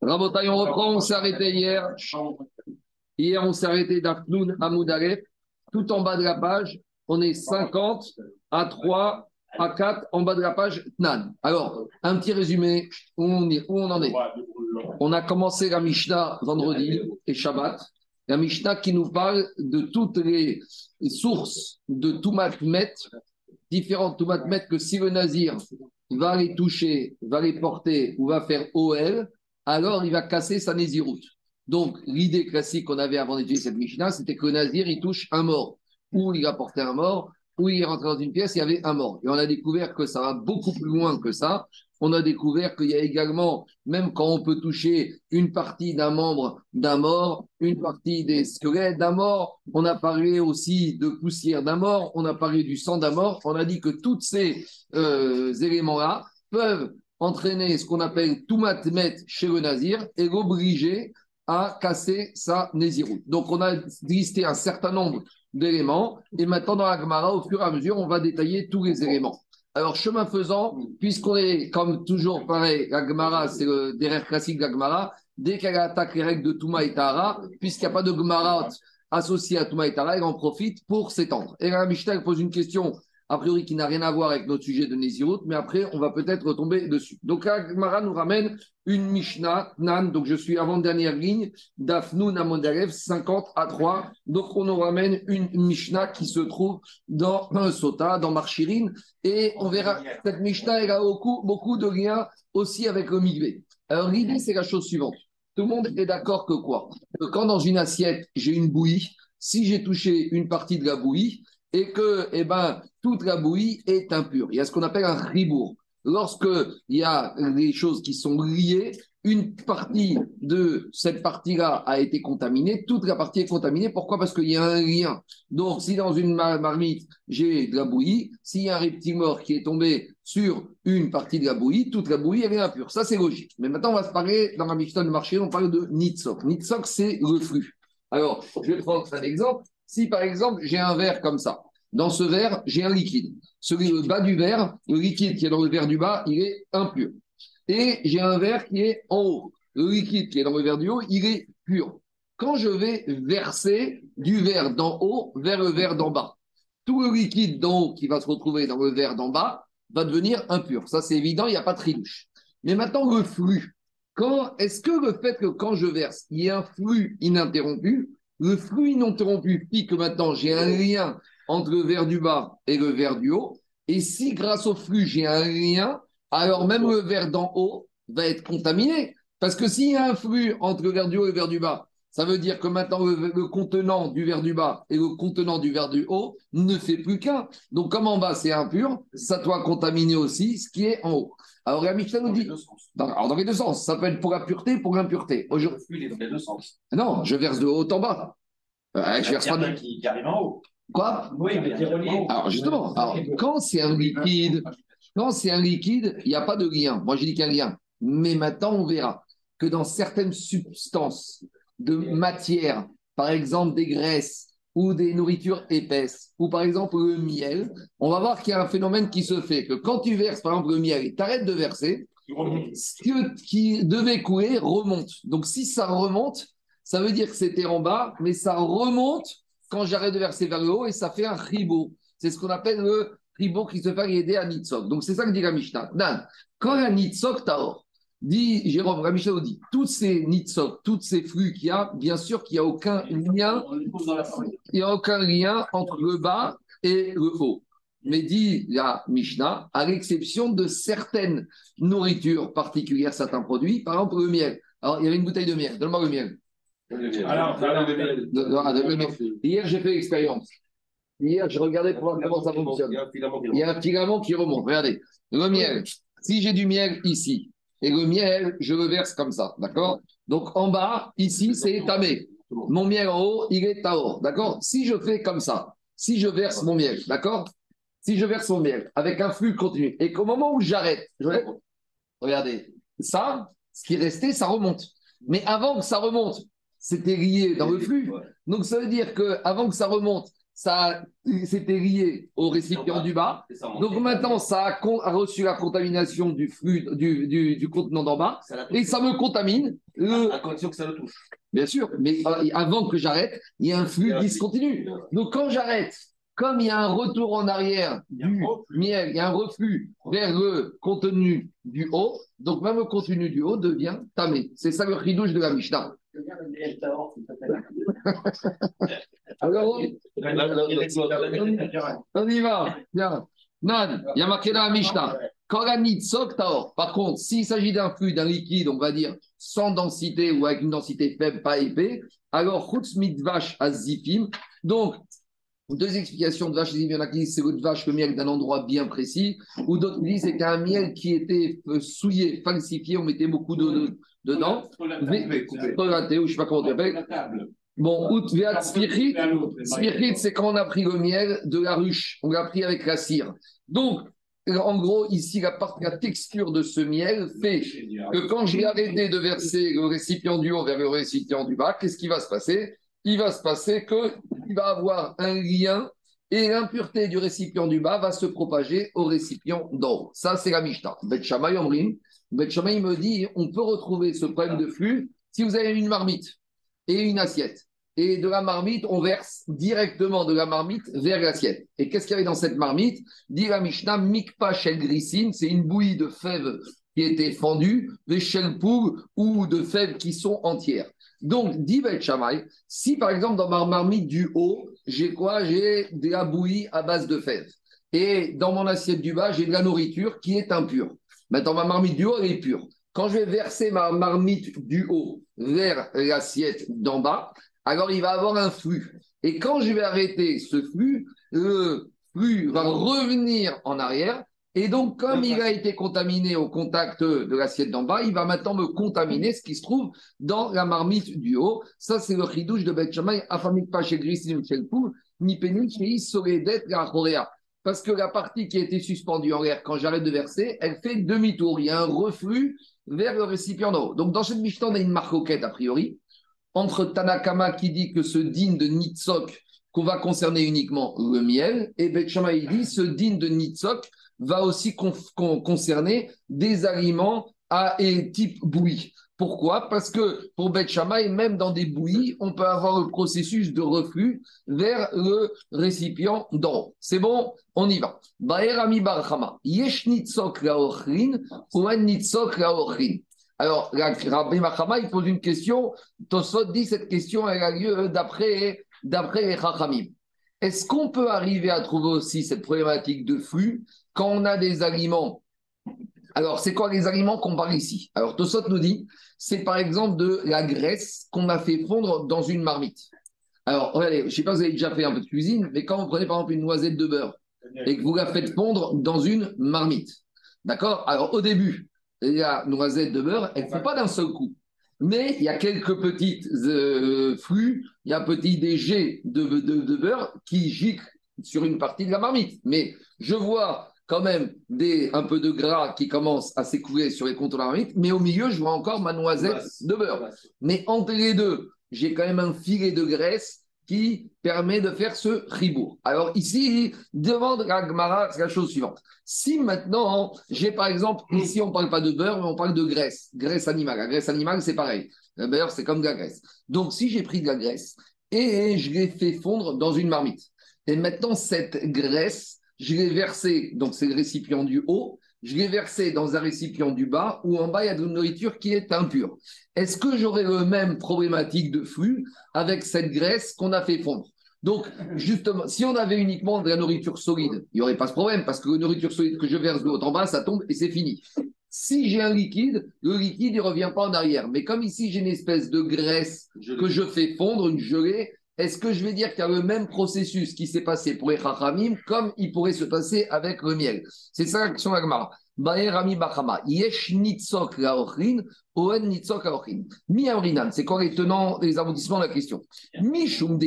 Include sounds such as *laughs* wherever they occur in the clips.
Rabotaille, on reprend, on s'est arrêté hier. Hier, on s'est arrêté d'Afnoun Moudaref. Tout en bas de la page, on est 50 à 3 à 4 en bas de la page. Alors, un petit résumé, où on, est, où on en est On a commencé la Mishnah vendredi et Shabbat. La Mishnah qui nous parle de toutes les sources de Toumat Met, différentes Toumat Met que si le Nazir va les toucher, va les porter ou va faire OL, alors il va casser sa Néziroute. Donc, l'idée classique qu'on avait avant d'étudier cette Mishnah, c'était que le Nazir, il touche un mort. Ou il a porté un mort, ou il est rentré dans une pièce, il y avait un mort. Et on a découvert que ça va beaucoup plus loin que ça. On a découvert qu'il y a également, même quand on peut toucher une partie d'un membre d'un mort, une partie des squelettes d'un mort, on a parlé aussi de poussière d'un mort, on a parlé du sang d'un mort, on a dit que tous ces euh, éléments-là peuvent entraîner ce qu'on appelle tout matmet chez le nazir et l'obliger à casser sa nésiroute. Donc on a listé un certain nombre d'éléments et maintenant dans la Gemara, au fur et à mesure, on va détailler tous les éléments. Alors, chemin faisant, puisqu'on est, comme toujours, pareil, la c'est le derrière classique de la Gemara, dès qu'elle attaque les règles de Touma et Tara, puisqu'il n'y a pas de Gemara associée à Touma et Tara, elle en profite pour s'étendre. Et la Mishnah pose une question a priori qui n'a rien à voir avec notre sujet de Nézirut, mais après, on va peut-être retomber dessus. Donc, Agmara nous ramène une Mishnah, Nan, donc je suis avant-dernière ligne, Dafnu Namondarev, 50 à 3. Donc, on nous ramène une Mishnah qui se trouve dans un Sota, dans Marchirin, et on verra, cette Mishnah, elle a beaucoup, beaucoup de liens aussi avec le Migvé. Alors, l'idée, c'est la chose suivante. Tout le monde est d'accord que quoi? Que quand dans une assiette, j'ai une bouillie, si j'ai touché une partie de la bouillie, et que eh ben, toute la bouillie est impure. Il y a ce qu'on appelle un ribourg. Lorsqu'il y a des choses qui sont liées, une partie de cette partie-là a été contaminée, toute la partie est contaminée. Pourquoi? Parce qu'il y a un lien. Donc, si dans une marmite, j'ai de la bouillie, s'il y a un reptile mort qui est tombé sur une partie de la bouillie, toute la bouillie, est impure. Ça, c'est logique. Mais maintenant, on va se parler, dans la Mishnah de marché, on parle de Nitzok. Nitzok, c'est le flux. Alors, je vais prendre un exemple. Si par exemple, j'ai un verre comme ça, dans ce verre, j'ai un liquide. Celui le bas du verre, le liquide qui est dans le verre du bas, il est impur. Et j'ai un verre qui est en haut. Le liquide qui est dans le verre du haut, il est pur. Quand je vais verser du verre d'en haut vers le verre d'en bas, tout le liquide d'en haut qui va se retrouver dans le verre d'en bas va devenir impur. Ça, c'est évident, il n'y a pas de tridouche. Mais maintenant, le flux. Est-ce que le fait que quand je verse, il y a un flux ininterrompu, le flux ininterrompu puis que maintenant j'ai un lien entre le verre du bas et le verre du haut. Et si grâce au flux j'ai un lien, alors même le verre d'en haut va être contaminé. Parce que s'il y a un flux entre le verre du haut et le verre du bas, ça veut dire que maintenant le, contenant du verre du bas et le contenant du verre du haut ne fait plus qu'un. Donc comme en bas c'est impur, ça doit contaminer aussi ce qui est en haut. Alors la Mishnah nous dit. Dans, alors dans les deux sens, ça peut être pour la pureté, pour l'impureté. Aujourd'hui. dans les deux sens. Non, je verse de haut en bas. Euh, je verse pas de... qui, qui arrive en haut. Quoi? Oui, mais Alors justement, alors, quand c'est un liquide, quand c'est un liquide, il n'y a pas de lien. Moi, j'ai dit qu'il y a un lien. Mais maintenant, on verra que dans certaines substances de matière, par exemple des graisses ou des nourritures épaisses, ou par exemple le miel, on va voir qu'il y a un phénomène qui se fait, que quand tu verses par exemple le miel et tu arrêtes de verser, ce qui devait couler remonte. Donc si ça remonte, ça veut dire que c'était en bas, mais ça remonte quand j'arrête de verser vers le haut et ça fait un ribo. C'est ce qu'on appelle le ribo qui se fait aider à Nitzok. Donc c'est ça que dit la Mishnah. Quand la Nitzok Taor, dit Jérôme, la Mishnah dit, tous ces Nitzok, tous ces flux qu'il y a, bien sûr qu'il n'y a aucun lien, il n'y a aucun lien entre le bas et le haut. Mais dit la Mishnah, à l'exception de certaines nourritures particulières, certains produits, par exemple le miel. Alors, il y avait une bouteille de miel, donne-moi le miel. Alors, hier, j'ai fait l'expérience. Hier, je regardais pour voir comment ça fonctionne. Il y a un filament qui remonte. Regardez. Le miel. Si j'ai du miel ici, et le miel, je le verse comme ça. D'accord? Donc, en bas, ici, c'est tamé. Mon miel en haut, il est taor. D'accord? Si je fais comme ça, si je verse mon miel, d'accord? Si je verse mon miel avec un flux continu, et qu'au moment où j'arrête, regardez, ça, ce qui est resté, ça remonte. Mais avant que ça remonte, c'était lié dans le flux. Donc ça veut dire que avant que ça remonte, ça c'était lié au récipient du bas. Donc maintenant, ça a, reçu la contamination du flux du, du, contenant d'en bas et ça me contamine. À condition que ça le touche. Bien sûr, mais euh, avant que j'arrête, il y a un flux discontinu. Donc quand j'arrête, comme il y a un retour en arrière du miel, il y a un reflux vers le contenu du haut, donc même le contenu du haut devient tamé. C'est ça le ridouche de la Mishnah. Alors, on y va. Bien. Nan, il y a marqué dans la Mishnah. Par contre, s'il s'agit d'un flux, d'un liquide, on va dire sans densité ou avec une densité faible, pas épais, alors chutz vache azifim. Donc, deux explications de vache, il y en a qui disent c'est votre vache, le miel d'un endroit bien précis, ou d'autres disent c'est qu'un miel qui était euh, souillé, falsifié, on mettait beaucoup d'eau dedans. Relaté, ou je sais pas comment tu appelles. Bon, out spirit. Spirit, c'est quand on a pris le miel de la ruche, on l'a pris avec la cire. Donc, en gros, ici, la, la texture de ce miel fait que quand j'ai arrêté de verser le récipient du haut vers le récipient du bas, qu'est-ce qui va se passer? Il va se passer qu'il va avoir un lien et l'impureté du récipient du bas va se propager au récipient d'en haut. Ça, c'est la Mishnah. Bet Shammai me dit on peut retrouver ce problème de flux si vous avez une marmite et une assiette et de la marmite, on verse directement de la marmite vers l'assiette. Et qu'est-ce qu'il y avait dans cette marmite? Dit la Mishnah, mikpa shel grisine, c'est une bouillie de fèves qui était fendue, des shel ou de fèves qui sont entières. Donc, dit Bet si par exemple dans ma marmite du haut, j'ai quoi? J'ai de la bouillie à base de fèves. Et dans mon assiette du bas, j'ai de la nourriture qui est impure. Maintenant, ma marmite du haut, elle est pure. Quand je vais verser ma marmite du haut vers l'assiette d'en bas, alors il va avoir un flux. Et quand je vais arrêter ce flux, le flux va revenir en arrière. Et donc, comme il a été contaminé au contact de l'assiette d'en bas, il va maintenant me contaminer ce qui se trouve dans la marmite du haut. Ça, c'est le chidouche de Beth Shammai, afamik pas chez ni d'être la Parce que la partie qui a été suspendue en l'air, quand j'arrête de verser, elle fait demi-tour. Il y a un reflux vers le récipient d'en haut. Donc, dans cette Mishnah, on a une marcoquette a priori entre Tanakama qui dit que ce din de Nitzok, qu'on va concerner uniquement le miel, et Bet il dit ce din de Nitzok va aussi concerner des aliments à et type bouillie. Pourquoi? Parce que pour Bet même dans des bouillies, on peut avoir le processus de reflux vers le récipient d'eau. C'est bon? On y va. Alors, Rabbi Machama, pose une question. Tosot dit cette question, a lieu d'après, d'après les Chachamim. Est-ce qu'on peut arriver à trouver aussi cette problématique de flux quand on a des aliments Alors, c'est quoi les aliments qu'on parle ici? Alors, Tosot nous dit, c'est par exemple de la graisse qu'on a fait fondre dans une marmite. Alors, regardez, je ne sais pas si vous avez déjà fait un peu de cuisine, mais quand vous prenez par exemple une noisette de beurre et que vous la faites fondre dans une marmite, d'accord? Alors, au début, la noisette de beurre, elle ne fait pas d'un seul coup. Mais il y a quelques petites euh, flux, il y a un petit déjet de, de, beurre qui gicle sur une partie de la marmite. Mais je vois quand même des, un peu de gras qui commence à s'écouler sur les contours de la marmite, mais au milieu, je vois encore ma noisette de beurre. Mais entre les deux, j'ai quand même un filet de graisse qui permet de faire ce ribourg. Alors ici, demande à Gmara la chose suivante. Si maintenant, j'ai par exemple, ici on ne parle pas de beurre, mais on parle de graisse, graisse animale. La graisse animale, c'est pareil. Le beurre, c'est comme de la graisse. Donc si j'ai pris de la graisse et je l'ai fait fondre dans une marmite, et maintenant cette graisse, je l'ai versée, donc c'est le récipient du haut, je l'ai versé dans un récipient du bas où en bas il y a de la nourriture qui est impure. Est-ce que j'aurai le même problématique de flux avec cette graisse qu'on a fait fondre? Donc, justement, si on avait uniquement de la nourriture solide, il n'y aurait pas ce problème, parce que la nourriture solide que je verse de haut en bas, ça tombe et c'est fini. Si j'ai un liquide, le liquide ne revient pas en arrière. Mais comme ici, j'ai une espèce de graisse que je fais fondre, une gelée, est-ce que je vais dire qu'il y a le même processus qui s'est passé pour les chachamim comme il pourrait se passer avec le miel? C'est ça l'action Agmara. Yesh nitzok laochin, oen nitzok laochin. Mi c'est quoi les tenants, les abondissements de la question? Mishum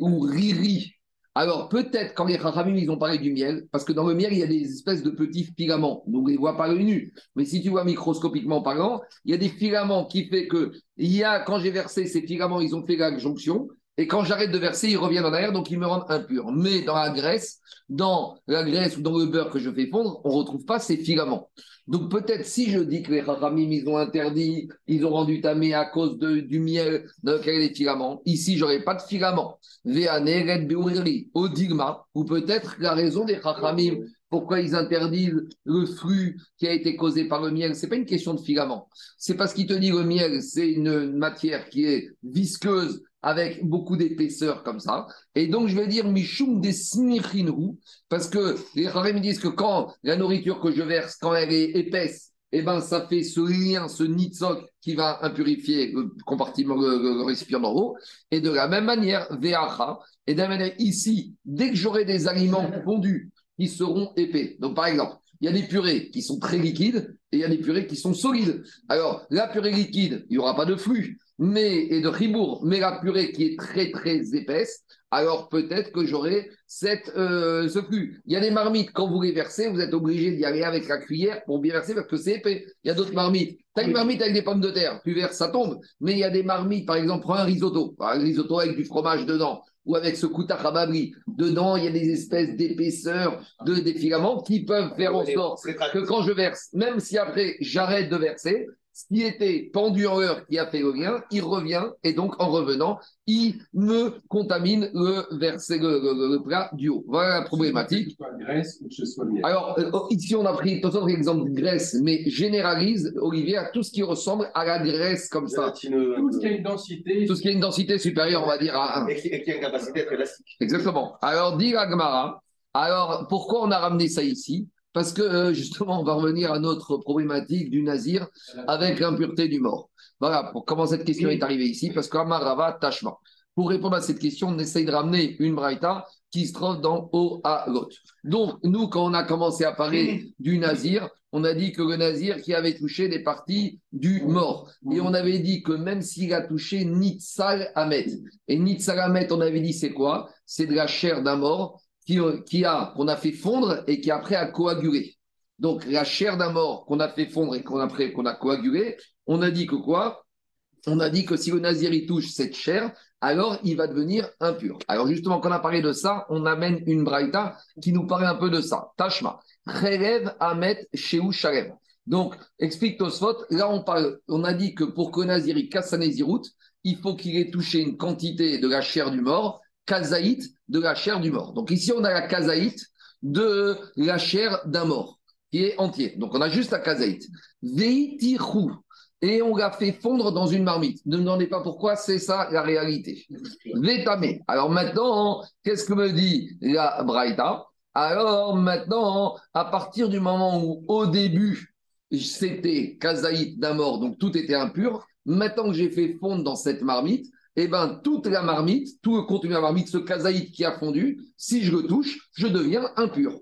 ou riri. Alors peut-être quand les chachamim ils ont parlé du miel, parce que dans le miel il y a des espèces de petits filaments, donc on les voit pas le nu. Mais si tu vois microscopiquement parlant, il y a des filaments qui fait que il y a quand j'ai versé ces filaments, ils ont fait la jonction Et quand j'arrête de verser, ils reviennent en arrière, donc ils me rendent impur. Mais dans la graisse, dans la graisse ou dans le beurre que je fais fondre, on ne retrouve pas ces filaments. Donc peut-être si je dis que les Rachamim, ils ont interdit, ils ont rendu tamé à cause de, du miel dans lequel il y a des filaments, ici, j'aurais pas de filaments. Au digma, ou peut-être la raison des Rachamim, pourquoi ils interdisent le fruit qui a été causé par le miel C'est pas une question de filament. C'est parce qu'il te dit le miel, c'est une matière qui est visqueuse avec beaucoup d'épaisseur comme ça. Et donc, je vais dire Mishum des parce que les me disent que quand la nourriture que je verse, quand elle est épaisse, eh ben, ça fait ce lien, ce nitzok qui va impurifier le compartiment, le, récipient d'en haut. Et de la même manière, Veacha, et de la manière ici, dès que j'aurai des aliments *laughs* fondus qui seront épais. Donc, par exemple, il y a des purées qui sont très liquides et il y a des purées qui sont solides. Alors, la purée liquide, il n'y aura pas de flux mais, et de ribourg, mais la purée qui est très très épaisse, alors peut-être que j'aurai cette, euh, ce flux. Il y a des marmites, quand vous les versez, vous êtes obligé d'y aller avec la cuillère pour bien verser parce que c'est épais. Il y a d'autres marmites. Tu as une marmite avec des pommes de terre, tu verses, ça tombe. Mais il y a des marmites, par exemple, prends un risotto, un risotto avec du fromage dedans ou avec ce koutakhababri. Dedans, il y a des espèces d'épaisseur, de défilaments qui peuvent faire en sorte que quand je verse, même si après j'arrête de verser, qui était pendu en heure, qui a fait le lien, il revient et donc en revenant, il me contamine le verset, le, plat du haut. Voilà la problématique. Alors euh, oh, ici on a pris tout l'exemple de graisse, mais généralise Olivier à tout ce qui ressemble à la graisse comme ça. Tout ce qui a une densité. Tout ce qui a une densité supérieure, on va dire à 1. Et qui, a une capacité élastique. Exactement. Alors dit. Alors pourquoi on a ramené ça ici? Parce que euh, justement, on va revenir à notre problématique du nazir avec l'impureté du mort. Voilà pour comment cette question est arrivée ici, parce qu'Amarava Tashma. Pour répondre à cette question, on essaye de ramener une braïta qui se trouve dans O à. Donc, nous, quand on a commencé à parler du nazir, on a dit que le nazir qui avait touché des parties du mort. Et on avait dit que même s'il a touché Nitzal Ahmet, et Nitzal Ahmet, on avait dit c'est quoi? C'est de la chair d'un mort qu'on a fait fondre et qui après a coagulé. Donc la chair d'un mort qu'on a fait fondre et qu'on a, qu'on a coagulé, on a dit que quoi? On a dit que si le nazir touche cette chair, alors il va devenir impur. Alors justement, quand on a parlé de ça, on amène une braïta qui nous parle un peu de ça. Tashma, Rerev Amet Sheu Shalem. Donc, explique Tosfot, là on parle, on a dit que pour que nazir il casse sa il faut qu'il ait touché une quantité de la chair du mort kazaït de la chair du mort. Donc ici, on a la kazaït de la chair d'un mort, qui est entier. Donc on a juste la kazaït. Et on l'a fait fondre dans une marmite. Ne me demandez pas pourquoi, c'est ça la réalité. Vétamé. Alors maintenant, qu'est-ce que me dit la Braïta? Alors maintenant, à partir du moment où au début, c'était kazaït d'un mort, donc tout était impur, maintenant que j'ai fait fondre dans cette marmite, eh ben, toute la marmite, tout le contenu de la marmite, ce kazaït qui a fondu, si je le touche, je deviens impur.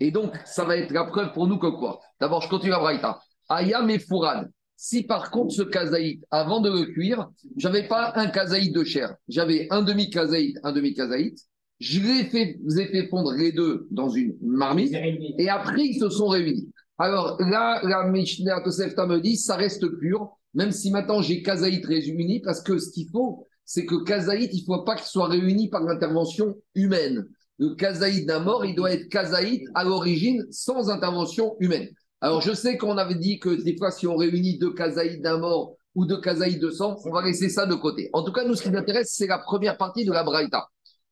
Et donc, ça va être la preuve pour nous que quoi? D'abord, je continue à Braïta. Ayam et Fourad. Si par contre, ce kazaït, avant de le cuire, j'avais pas un kazaït de chair, j'avais un demi-kazaït, un demi-kazaït, je les fait, ai fait fondre les deux dans une marmite, et après, ils se sont réunis. Alors là, la Mishnah Tosefta me dit, ça reste pur, même si maintenant j'ai kazaït réuni, parce que ce qu'il faut, c'est que Kazaït, il ne faut pas qu'il soit réuni par l'intervention humaine. Le Kazaït d'un mort, il doit être Kazaït à l'origine sans intervention humaine. Alors, je sais qu'on avait dit que des fois, si on réunit deux Kazaït d'un mort ou deux Kazaït de sang, on va laisser ça de côté. En tout cas, nous, ce qui nous intéresse, c'est la première partie de la Braïta.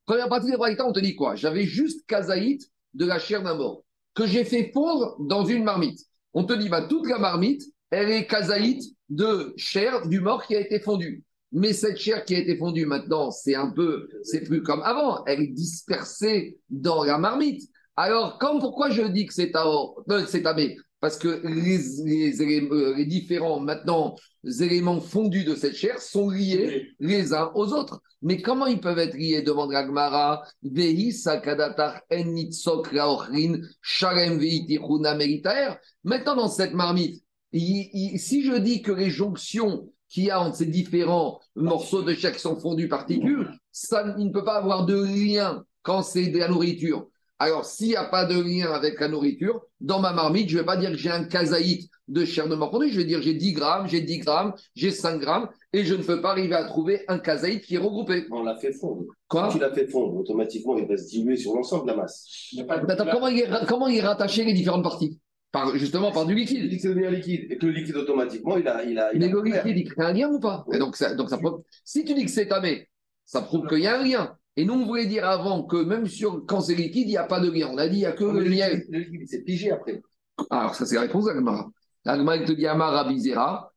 Première partie de la Braïta, on te dit quoi? J'avais juste Kazaït de la chair d'un mort que j'ai fait fondre dans une marmite. On te dit, bah, toute la marmite, elle est Kazaït de chair du mort qui a été fondue. Mais cette chair qui a été fondue maintenant, c'est un peu, c'est plus comme avant. Elle est dispersée dans la marmite. Alors, comme pourquoi je dis que c'est euh, c'est tamé Parce que les, euh, les, différents maintenant éléments fondus de cette chair sont liés les uns aux autres. Mais comment ils peuvent être liés demande Gagmara Maintenant, dans cette marmite, si je dis que les jonctions qu'il y a entre ces différents morceaux de chair qui sont fondus particules, ça il ne peut pas avoir de lien quand c'est de la nourriture. Alors, s'il n'y a pas de lien avec la nourriture, dans ma marmite, je ne vais pas dire que j'ai un kazaït de chair de mort je vais dire j'ai 10 grammes, j'ai 10 grammes, j'ai 5 grammes, et je ne peux pas arriver à trouver un kazaït qui est regroupé. On l'a fait fondre. Quoi Tu l'as fait fondre, automatiquement, il va se diluer sur l'ensemble de la masse. Attends, comment il, est, comment il est rattaché les différentes parties? Par, Justement par du liquide. Il c'est un liquide, et que le liquide, automatiquement, il a. Il a, il Mais a le liquide, il crée un lien ou pas? Et donc, ça, donc ça prouve- Si tu dis que c'est tamé, ça prouve qu'il y a un lien. Et nous, on voulait dire avant que même sur, quand c'est liquide, il n'y a pas de lien. On a dit il n'y a que Le liquide, le liquide, il s'est pigé après. Alors, ça, c'est la réponse d'Agmara. L'Agmara, il te dit Amar Rabizera.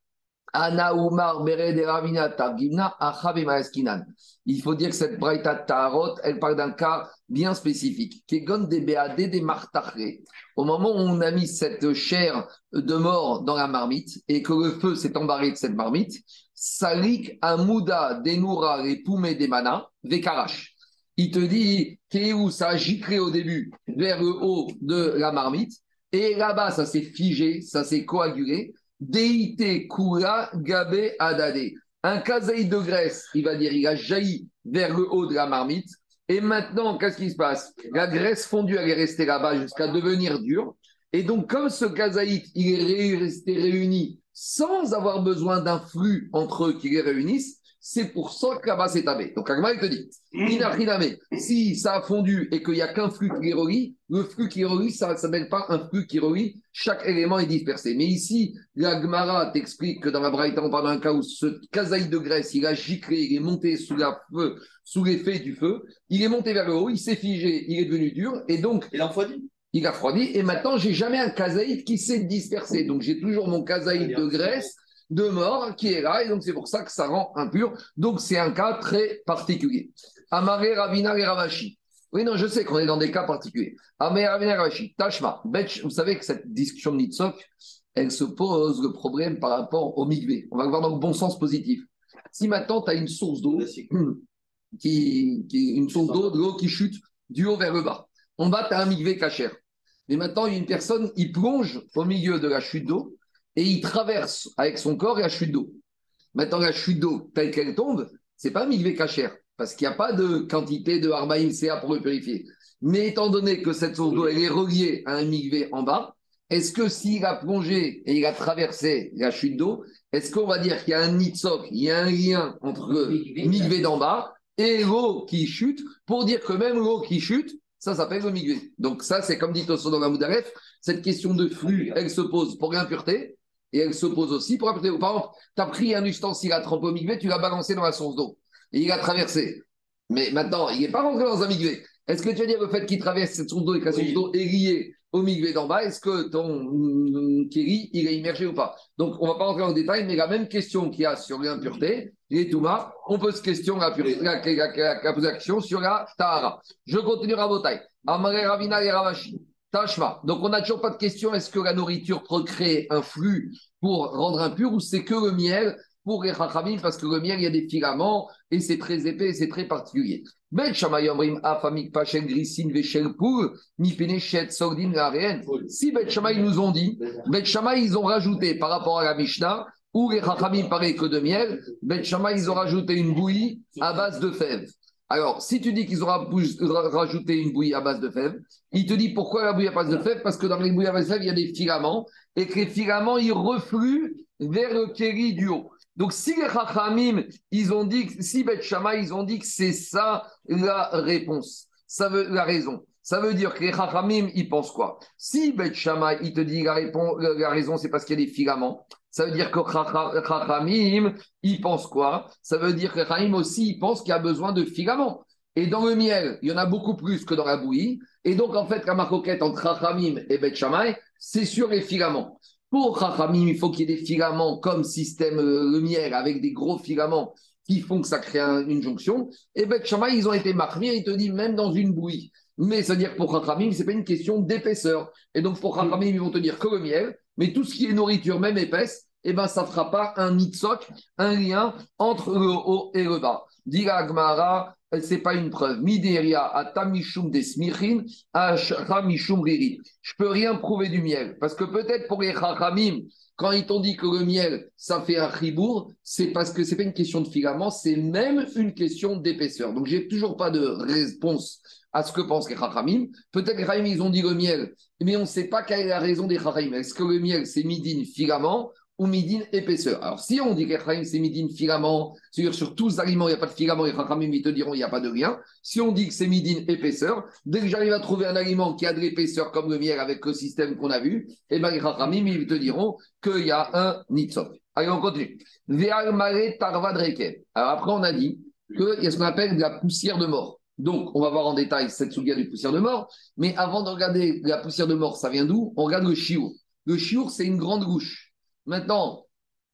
Ana Umar Ravina Targimna Acha Bemaeskinan. Il faut dire que cette Braïta Taharot, elle parle d'un cas bien spécifique. Kegon des. Au moment où on a mis cette chair de mort dans la marmite et que le feu s'est embarré de cette marmite, Salik Amouda Denura et des Vekarash. Il te dit, où ça a giclé au début vers le haut de la marmite, et là-bas, ça s'est figé, ça s'est coagulé. Deite Kura Gabe Adade. Un kazaï de graisse, il va dire, il a jailli vers le haut de la marmite. Et maintenant, qu'est-ce qui se passe? La graisse fondue, elle est restée là-bas jusqu'à devenir dure. Et donc, comme ce kazaït, il est resté réuni sans avoir besoin d'un flux entre eux qui les réunissent, c'est pour ça que là-bas c'est tabé. Donc, Agma, il te dit, Inachiname, si ça a fondu et qu'il n'y a qu'un flux qui relie, le flux qui relie, ça ne s'appelle pas un flux qui relie, chaque élément est dispersé. Mais ici, la Gemara t'explique que dans la Braïta, on parle d'un cas où ce kazaï de graisse, il a giclé, il est monté sous, la feu, sous l'effet du feu, il est monté vers le haut, il s'est figé, il est devenu dur, et donc Il a refroidi. il a refroidi, et maintenant, j'ai jamais un kazaït qui s'est dispersé. Donc, j'ai toujours mon kazaït de graisse, de mort, qui est là, et donc c'est pour ça que ça rend impur. Donc, c'est un cas très particulier. Amaré, Ravina et Ravashi. Oui, non, je sais qu'on est dans des cas particuliers. Amaré, Ravina et Ravashi. Tashma. Betch, vous savez que cette discussion de Nitzok, elle se pose le problème par rapport au migvé. On va le voir dans le bon sens positif. Si maintenant, tu as une source d'eau, *clears throat* qui, qui une source d'eau, de l'eau qui chute du haut vers le bas. En bas, tu as un migvé cachère. Mais maintenant, il y a une personne, il plonge au milieu de la chute d'eau et il traverse avec son corps la chute d'eau. Maintenant, la chute d'eau, telle qu'elle tombe, c'est pas un migvé cachère parce qu'il n'y a pas de quantité de Arbaïm CA pour le purifier. Mais étant donné que cette source d'eau, elle est reliée à un migvé en bas, est-ce que s'il a plongé et il a traversé la chute d'eau, est-ce qu'on va dire qu'il y a un nitzok, il y a un lien entre le migvé d'en bas et l'eau qui chute pour dire que même l'eau qui chute, ça s'appelle le migvé. Donc ça, c'est comme dit Tosso dans la Moudaref, cette question de flux, elle se pose pour l'impureté et elle se pose aussi pour l'impureté. Par exemple, tu as pris un ustensile à tremper au migvé, tu l'as balancé dans la source d'eau et il a traversé. Mais maintenant, il n'est pas rentré dans un migvé. Est-ce que tu veux dire le fait qu'il traverse cette source d'eau et que la source Oui. d'eau est liée au migvé d'en bas, est-ce que ton mm, kéri, il est immergé ou pas? Donc, on ne va pas rentrer en détail, mais la même question qu'il y a sur l'impureté, les Touma, on pose se question, la, pure- la, la- la- la- sur la Tahara. Je continue à. Amare Ravina et Ravashi. Tashma. Donc, on n'a toujours pas de question est-ce que la nourriture procrée un flux pour rendre impur ou c'est que le miel pour les Chachamim parce que le miel, il y a des filaments et c'est très épais et c'est très particulier. Si Bet Shammai nous ont dit, Bet Shammai, ils ont rajouté par rapport à la Mishnah, où les Chachamim parlaient que de miel, Bet Shammai, ils ont rajouté une bouillie à base de fèves. Alors, si tu dis qu'ils ont rajouté une bouillie à base de fèves, il te dit pourquoi la bouillie à base de fèves? Parce que dans les bouillies à base de fèves, il y a des filaments et que les filaments, ils refluent vers le kéri du haut. Donc, si les Chachamim, ils ont dit, si Bet ils ont dit que c'est ça la réponse, ça veut, la raison. Ça veut dire que les Chachamim, ils pensent quoi? Si Bet Shammai, il te dit la, répon- la raison, c'est parce qu'il y a des filaments, ça veut dire que Chacha- Chachamim, ils pensent quoi? Ça veut dire que Chachamim aussi, ils pensent qu'il y a besoin de filaments. Et dans le miel, il y en a beaucoup plus que dans la bouillie. Et donc, en fait, la marcoquette entre Chachamim et Bet Shammai, c'est sur les filaments. Pour Chachamim, il faut qu'il y ait des filaments comme système euh, le miel, avec des gros filaments qui font que ça crée un- une jonction. Et Bet Shammai, ils ont été marqués, il te dit même dans une bouillie. Mais c'est-à-dire pour Chachamim, ce n'est pas une question d'épaisseur. Et donc pour Chachamim, ils vont te dire que le miel, mais tout ce qui est nourriture, même épaisse, eh ben, ça ne fera pas un nitzok, un lien entre le haut et le bas. Dira Agmara, ce n'est pas une preuve. Mideria, atamishum desmichin, ashamishum riri. Je peux rien prouver du miel. Parce que peut-être pour les Chachamim, Quand ils t'ont dit que le miel, ça fait un ribourg, c'est parce que c'est pas une question de filament, c'est même une question d'épaisseur. Donc, j'ai toujours pas de réponse à ce que pensent les Chachamim. Peut-être les ils ont dit le miel, mais on ne sait pas quelle est la raison des Chachamim. Est-ce que le miel, c'est midin filament ou midin épaisseur? Alors, si on dit que les c'est midin filament, c'est-à-dire sur tous les aliments, il n'y a pas de filament, les Chachamim, ils te diront, il n'y a pas de rien. Si on dit que c'est midin épaisseur, dès que j'arrive à trouver un aliment qui a de l'épaisseur comme le miel avec le système qu'on a vu, eh bien, les Chachamim, ils te diront qu'il y a un nitzop. Allez, on continue. Alors après, on a dit qu'il y a ce qu'on appelle de la poussière de mort. Donc, on va voir en détail cette souga du poussière de mort. Mais avant de regarder la poussière de mort, ça vient d'où? On regarde le chiour. Le chiour, c'est une grande rouche. Maintenant,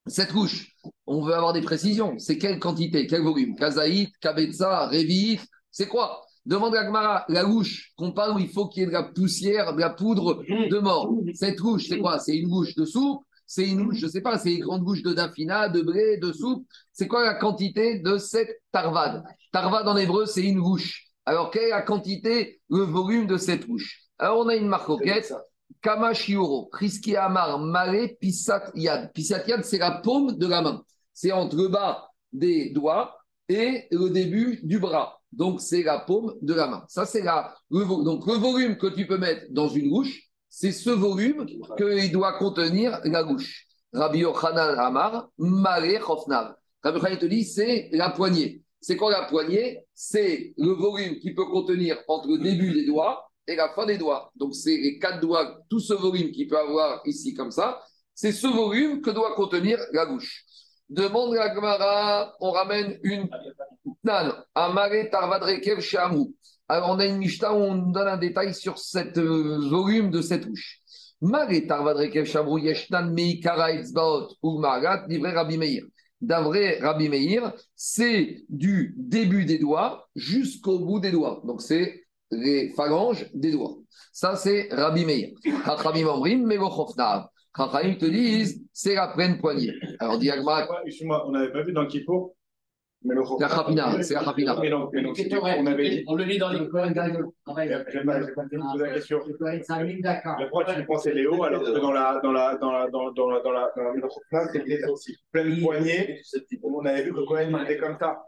cette rouche, on veut avoir des précisions. C'est quelle quantité, quel volume? Kazaït, Kabetza, Révit, c'est quoi? Demande à Gmara, la rouche qu'on parle où il faut qu'il y ait de la poussière, de la poudre de mort. Cette rouche, c'est quoi? C'est une rouche de soupe c'est une je ne sais pas, c'est une grande bouche de dafina, de blé, de soupe. C'est quoi la quantité de cette tarvade? Tarvade en hébreu, c'est une bouche. Alors, quelle est la quantité, le volume de cette bouche? Alors, on a une marcoquette. Kama Shioro, Kriski Amar, Mare, Pisat Yad. Pisat Yad, c'est la paume de la main. C'est entre le bas des doigts et le début du bras. Donc, c'est la paume de la main. Ça, c'est la, donc, le volume que tu peux mettre dans une bouche, c'est ce volume qu'il doit contenir la bouche. Rabbi Yochanan Amar, Mare Chofnav. Rabbi Yochanan te dit, c'est la poignée. C'est quoi la poignée? C'est le volume qui peut contenir entre le début des doigts et la fin des doigts. Donc, c'est les quatre doigts, tout ce volume qu'il peut avoir ici comme ça. C'est ce volume que doit contenir la bouche. Demande la Gemara, on ramène une nan, Amare Tarvadrekev Shamou. Alors, on a une Mishnah où on donne un détail sur cette euh, volume de cette bouche. D'avré Rabbi Meir, c'est du début des doigts jusqu'au bout des doigts. Donc, c'est les phalanges des doigts. Ça, c'est Rabbi Meir. Chachamim te disent, c'est la pleine poignée. Alors, diagma. Excuse-moi, on n'avait pas vu dans Kippour la rapina, c'est la rapina. On le lit dans les poser la question. Pourquoi tu pensais Léo alors que dans la dans la dans la dans la dans la dans la c'était aussi pleine poignée. On avait vu que Cohen était comme ça.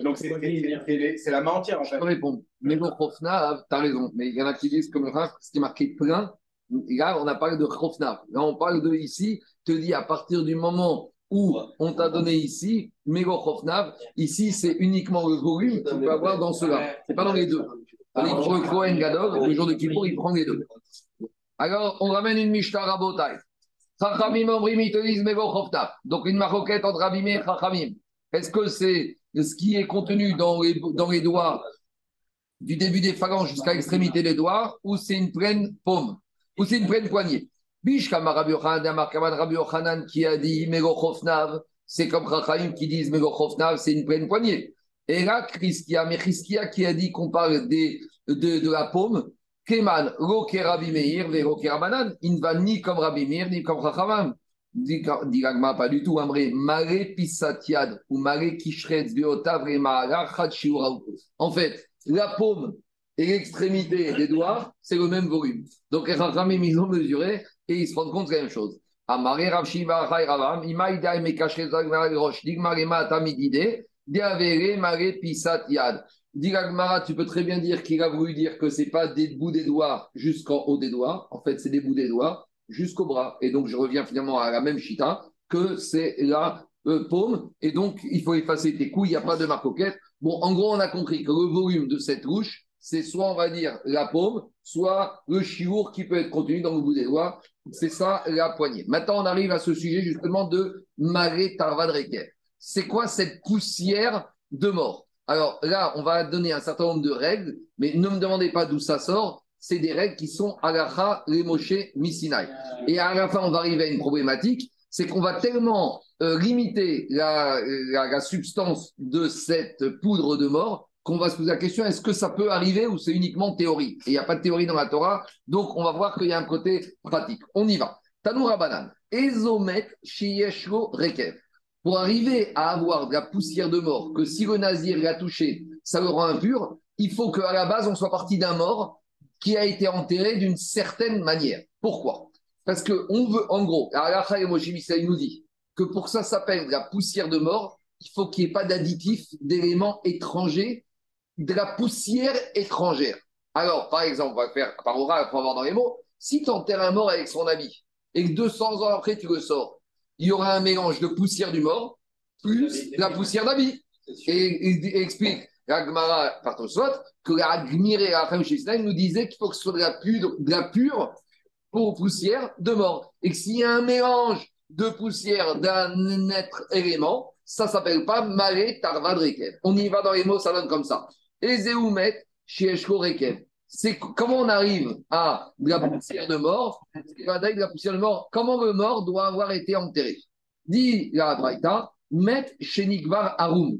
Donc c'est la main entière en fait. Je réponds. Mais le Khofna, tu as raison. Mais il y en a qui disent comme le ce qui est marqué plein. Là, on a parlé de Khofna. Là, on parle de ici, te dit à partir du moment où on t'a donné ici, Megochofnav, ici c'est uniquement le volume que tu peux avoir dans cela. C'est pas dans les deux. Alors, le Kohen Gadol, le jour de Kippour, il prend les deux. Alors, on ramène une Mishnah Rabotai. Chachamim Omrim, ils te. Donc, une maroquette entre Rabim et Chachamim. Est-ce que c'est ce qui est contenu dans les, dans les doigts du début des phalanges jusqu'à l'extrémité des doigts, ou c'est une pleine paume, ou c'est une pleine poignée? Bishkama Rabbi Yochanan qui a dit Megochofnav, c'est comme Rachaim qui disent Megochofnav, c'est une pleine poignée. Et là, Christia, mais Christia qui a dit qu'on parle des, de, de la paume, Keman, Roke Rabbi Meir, Veroke Rabanan, il ne va ni comme Rabbi Meir, ni comme Rachamam. Dit pas du tout, Amré, Mare Pisatiad, ou Mare Kishretz, Beotav, Remara, En fait, la paume et l'extrémité des doigts, c'est le même volume. Donc les Rachamim, ils ont mesuré et ils se rendent compte de la même chose. Amare Rav Shiva Chai Ravam, Ima Ida Mekashe Zagmar Rosh, Digmarema Atamidide, Diavere Mare Pisat Yad. Digagmara, tu peux très bien dire qu'il a voulu dire que c'est pas des bouts des doigts jusqu'en haut des doigts. En fait, c'est des bouts des doigts jusqu'au bras. Et donc, je reviens finalement à la même chita que c'est la euh, paume. Et donc, il faut effacer tes coups. Il n'y a pas de marcoquette. Bon, en gros, on a compris que le volume de cette rouche, c'est soit, on va dire, la paume, soit le chiour qui peut être contenu dans le bout des doigts. C'est ça, la poignée. Maintenant, on arrive à ce sujet justement de Maré Tarvadreker. C'est quoi cette poussière de mort? Alors là, on va donner un certain nombre de règles, mais ne me demandez pas d'où ça sort. C'est des règles qui sont Agacha, les Moshe, Missinai. Et à la fin, on va arriver à une problématique c'est qu'on va tellement euh, limiter la, substance de cette poudre de mort qu'on va se poser la question est-ce que ça peut arriver ou c'est uniquement théorie? Et il n'y a pas de théorie dans la Torah, donc on va voir qu'il y a un côté pratique. On y va. Tanoura banane. Ezomet shieshlo rekev. Pour arriver à avoir de la poussière de mort, que si le nazir l'a touché, ça le rend impur, il faut qu'à la base, on soit parti d'un mort qui a été enterré d'une certaine manière. Pourquoi? Parce qu'on veut, en gros, Alacha et il nous dit que pour que ça s'appelle de la poussière de mort, il faut qu'il n'y ait pas d'additif, d'éléments étrangers, de la poussière étrangère. Alors, par exemple, on va faire par oral, pour avoir dans les mots, si tu enterres un mort avec son habit et que 200 ans après tu le sors, il y aura un mélange de poussière du mort plus de la poussière d'habit. Et il explique, Gmara, par soit, que la Gmire la nous disait qu'il faut que ce soit de la pure, de la pure pour poussière de mort. Et que s'il y a un mélange de poussière d'un être élément, ça s'appelle pas Malé Tarvad Rekev. On y va dans les mots, ça donne comme ça. Et Zéoumet, Shieshko Rekev. C'est comment on arrive à de la poussière de mort, de la poussière de mort, comment le mort doit avoir été enterré? Dit la Braïta, Met Shenikvar Arum.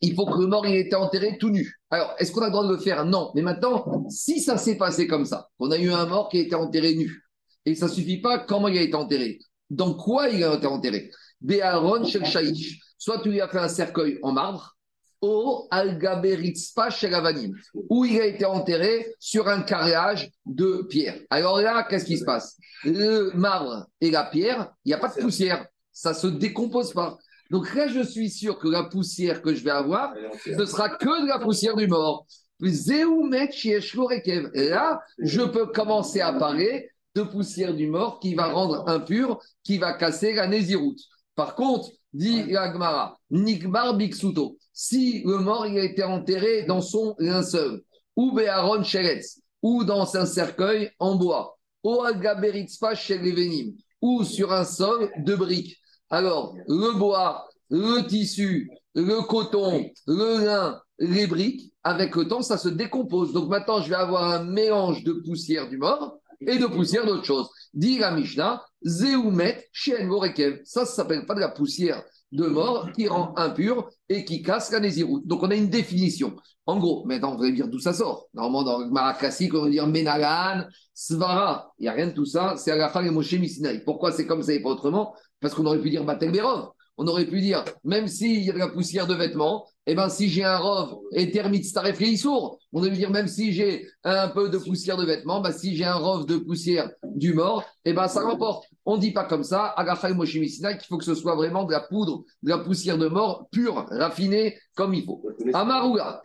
Il faut que le mort ait été enterré tout nu. Alors, est-ce qu'on a le droit de le faire? Non. Mais maintenant, si ça s'est passé comme ça, on a eu un mort qui a été enterré nu, et ça suffit pas, comment il a été enterré? Dans quoi il a été enterré? Béaron Shel Soit tu lui as fait un cercueil en marbre, au Algaberitzpa Shelavanim, où il a été enterré sur un carrelage de pierre. Alors là, qu'est-ce qui se passe? Le marbre et la pierre, il n'y a pas de poussière. Ça ne se décompose pas. Donc là, je suis sûr que la poussière que je vais avoir, ce sera que de la poussière du mort. Là, je peux commencer à parler de poussière du mort qui va rendre impur, qui va casser la nésiroute. Par contre, dit Agmara, Nikbar Biksuto, si le mort il a été enterré dans son linceul, ou Beharon Sheretz, ou dans un cercueil en bois, ou Algaberitzpa Shelevenim, ou sur un sol de briques, alors, le bois, le tissu, le coton, le lin, les briques, avec le temps, ça se décompose. Donc maintenant, je vais avoir un mélange de poussière du mort et de poussière d'autre chose. Dit la Mishnah, Zeumet, Shen Vorekev. Ça, ça s'appelle pas de la poussière de mort qui rend impur et qui casse la nésiroute. Donc on a une définition. En gros, maintenant, vous allez dire d'où ça sort. Normalement, dans le Marakassi, on va dire Menagan, Svara. Il n'y a rien de tout ça. C'est Agachar et Moshe Misinaï. Pourquoi c'est comme ça et pas autrement? Parce qu'on aurait pu dire Batel Berov. On aurait pu dire, même s'il y a de la poussière de vêtements, eh ben, si j'ai un rov et termite staref sourd, on aurait pu dire, même si j'ai un peu de poussière de vêtements, bah, si j'ai un rov de poussière du mort, eh ben, ça remporte. On ne dit pas comme ça, Agafay Moshimisina, qu'il faut que ce soit vraiment de la poudre, de la poussière de mort pure, raffinée, comme il faut. Amaroula,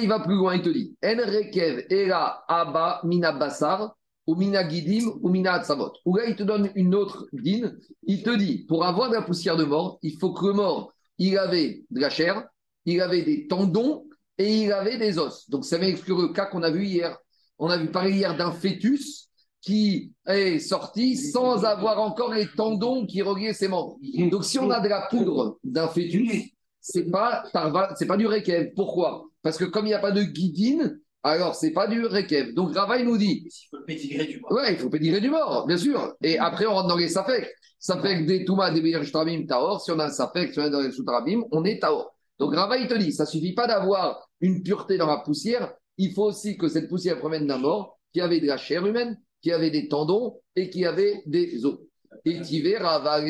il va plus loin, il te dit, En rekev era aba minabassar, mina gidim, ou mina atzavot. Ou là, il te donne une autre dîne. Il te dit, pour avoir de la poussière de mort, il faut que le mort, il avait de la chair, il avait des tendons et il avait des os. Donc, ça va exclure le cas qu'on a vu hier. On a vu parler hier d'un fœtus qui est sorti sans avoir encore les tendons qui reliaient ses membres. Donc, si on a de la poudre d'un fœtus, c'est pas, pas du rekev. Pourquoi? Parce que comme il n'y a pas de guidine, alors, c'est pas du rekev. Donc, Rava, il nous dit. Il faut pédigrer du mort. Ouais, il faut pédigrer du mort, bien sûr. Et après, on rentre dans les safek. Safek des Touma, des Shtabim, Taor. Si on a un safek, si on est dans les Soutrabim, on est Taor. Donc, Rava, il te dit, ça suffit pas d'avoir une pureté dans la poussière. Il faut aussi que cette poussière provienne d'un mort qui avait de la chair humaine, qui avait des tendons et qui avait des os. Et Tivé, Rava,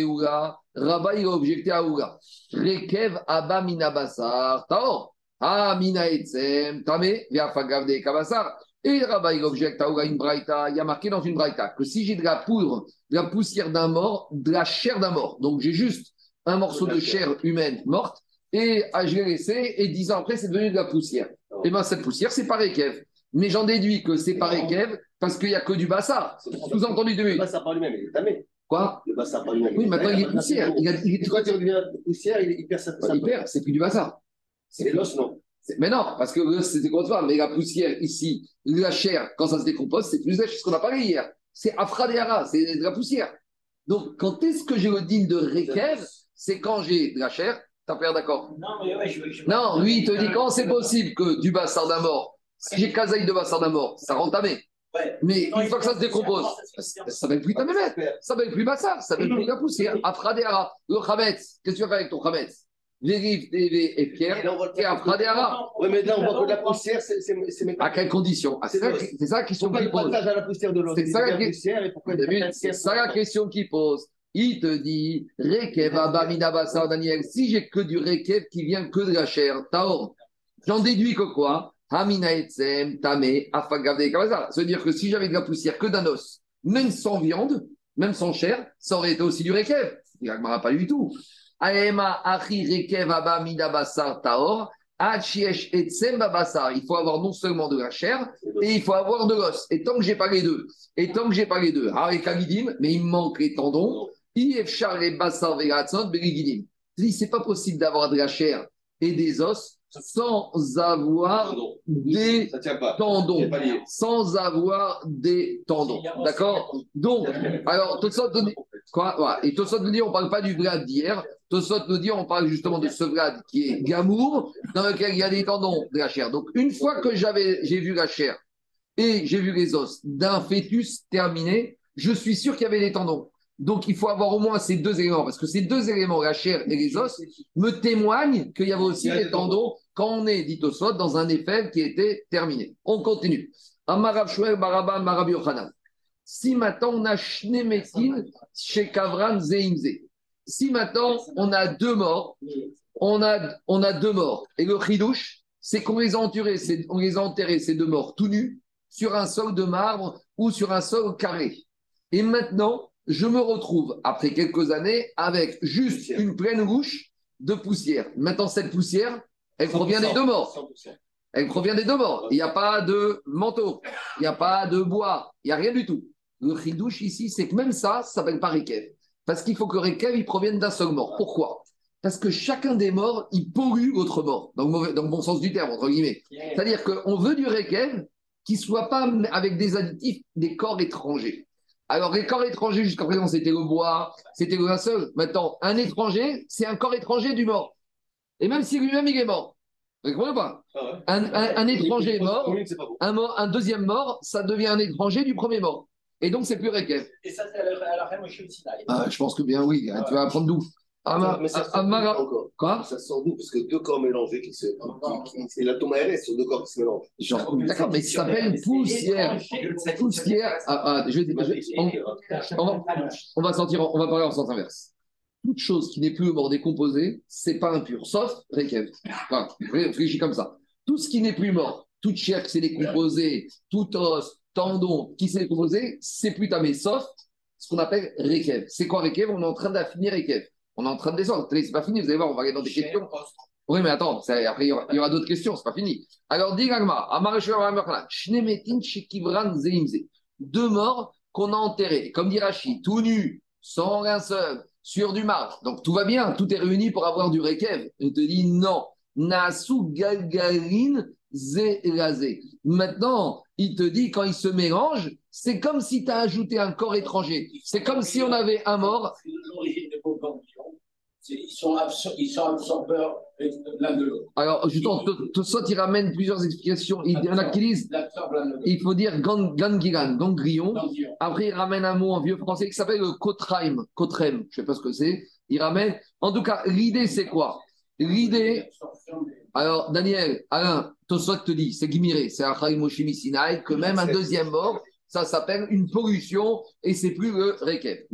Rava, il a objecté à Ouga. Rekev, Abba, Minabassar, Taor. Ah, mina etzem, tame, de kabassar. Et le rabbin, il objecte à une braïta, il y a marqué dans une braïta que si j'ai de la poudre, de la poussière d'un mort, de la chair d'un mort, donc j'ai juste un morceau de chair humaine morte, et ah, je l'ai laissé, et dix ans après, c'est devenu de la poussière. Et eh bien, cette poussière, c'est pas Kev. Mais j'en déduis que c'est pas Kev parce qu'il n'y a que du bassar. Sous-entendu de Le bassar par lui-même, il est tamé. Quoi? Le bassar par lui-même. Oui, maintenant il est poussière. Il, a, il, Quand il devient poussière, il, perd sa, Il perd, c'est plus du bassar. C'est l'os, non mais non, parce que l'os, c'est décompose Mais la poussière ici, la chair, quand ça se décompose, c'est plus lèche, ce qu'on a parlé hier. C'est afradéara, c'est de la poussière. Donc, quand est-ce que j'ai le digne de Rekev C'est quand j'ai de la chair? T'as pas d'accord Non, mais ouais, je, je, Non, lui, il te dit quand c'est possible que du bassin d'un mort, si j'ai kazaï de bassin d'un mort, ça rend tamé. Ouais. Mais une fois que ça se décompose, ça, ça va être plus tamé, ça va être plus bassin, ça va être plus la poussière. *laughs* Afradéara, le chametz, qu'est-ce que tu vas faire avec ton chametz Vérif, TV et Pierre, et après des Oui, mais là, on voit que la poussière, c'est. À quelles conditions ah, C'est ça, la question qu'il pose. C'est ça, ça la question qu'il pose. Il te dit, Rekev Abamina Bassar Daniel, si j'ai que du Rekev qui vient que de la chair, Taor, j'en déduis que quoi? Hamina Etzem, Tame, Afagavde, Ça veut dire que si j'avais de la poussière que d'un os, même sans viande, même sans chair, ça aurait été aussi du rekev. Il n'a pas du tout. Il faut avoir non seulement de la chair, et il faut avoir de l'os. Et tant que j'ai pas les deux, et tant que j'ai pas les deux, mais il me manque les tendons, c'est pas possible d'avoir de la chair et des os sans avoir des tendons. Sans avoir des tendons. D'accord? Donc, alors, tout ça, quoi? Et tout ça nous dit, on ne parle pas du Vlad d'hier. Ça nous dit, on parle justement de ce Vlad qui est Gamour, dans lequel il y a des tendons de la chair. Donc, une fois que j'avais, j'ai vu la chair et j'ai vu les os d'un fœtus terminé, je suis sûr qu'il y avait des tendons. Donc, il faut avoir au moins ces deux éléments, parce que ces deux éléments, la chair et les os, me témoignent qu'il y avait aussi des tendons quand on est, dit au soit, dans un effet qui était terminé. On continue. Si maintenant on a Shnemetin chez Kavran Zeimze, si maintenant on a deux morts, on a, on a deux morts, et le chidouche, c'est qu'on les a enterrés, on les a enterrés, ces deux morts, tout nus, sur un sol de marbre ou sur un sol carré. Et maintenant, je me retrouve, après quelques années, avec juste une pleine bouche de poussière. Maintenant, cette poussière, elle provient des deux morts. Elle provient des deux morts. Il n'y a pas de manteau, il n'y a pas de bois, il n'y a rien du tout. Le chidouche ici, c'est que même ça, ça s'appelle pas Rekev. Parce qu'il faut que Rekev, il provienne d'un seul mort. Pourquoi? Parce que chacun des morts, il pollue l'autre mort, dans le, dans le, bon sens du terme, entre guillemets. C'est-à-dire qu'on veut du Rekev qui ne soit pas avec des additifs, des corps étrangers. Alors, les corps étrangers, jusqu'à présent, c'était le bois, c'était le linceul. Maintenant, un étranger, c'est un corps étranger du mort. Et même si lui-même, il est mort. Vous comprenez pas? Ah un, étranger est mort, un, mort, un deuxième mort, ça devient un étranger du premier mort. Et donc, c'est plus Rekev. Et ça, c'est à la reine Ah, je pense que bien oui. Tu vas apprendre d'où? Ah, mais ça encore? Quoi? Ça sort d'où? Parce que deux corps mélangés, qui se, c'est l'atome ARS sur deux corps qui se mélangent. D'accord, mais ça s'appelle poussière. Poussière. Ah, ah, je vais, on, on, va, on, va on va parler en sens inverse. Toute chose qui n'est plus mort décomposée, c'est pas impur, sauf Rekev. Enfin, réfléchis comme ça. Tout ce qui n'est plus mort, toute chair qui s'est décomposée, tout os, tendon qui s'est décomposé, c'est plus tamé, sauf ce qu'on appelle Rekev. C'est quoi Rekev? On est en train d'affiner Rekev. On est en train de descendre. C'est pas fini, vous allez voir, on va aller dans des questions. Oui, mais attends, après, il y aura, d'autres questions, c'est pas fini. Alors, Gagma, deux morts qu'on a enterrés, comme dit Rachid, tout nu, sans rien seul, sur du marbre. Donc, tout va bien, tout est réuni pour avoir du rekev. Je te dis non. Nasu galgalin zérazé. Maintenant, il te dit, quand il se mélange, c'est comme si tu as ajouté un corps étranger. C'est comme si on avait un mort ils sont, ils sont absorbeurs l'un de l'autre. Alors, justement, il ramène plusieurs explications. Il y en a qui disent il faut dire gangiran, ganglion. Après, il ramène un mot en vieux français qui s'appelle le kotraim, kotrem, je ne sais pas ce que c'est. Il ramène. En tout cas, l'idée, c'est quoi? L'idée. Alors, Daniel, Alain, Tosot te dit c'est Gimiré, c'est Achaim Moshimi Sinai, que même un deuxième mort ça s'appelle une pollution et c'est plus le Rekev.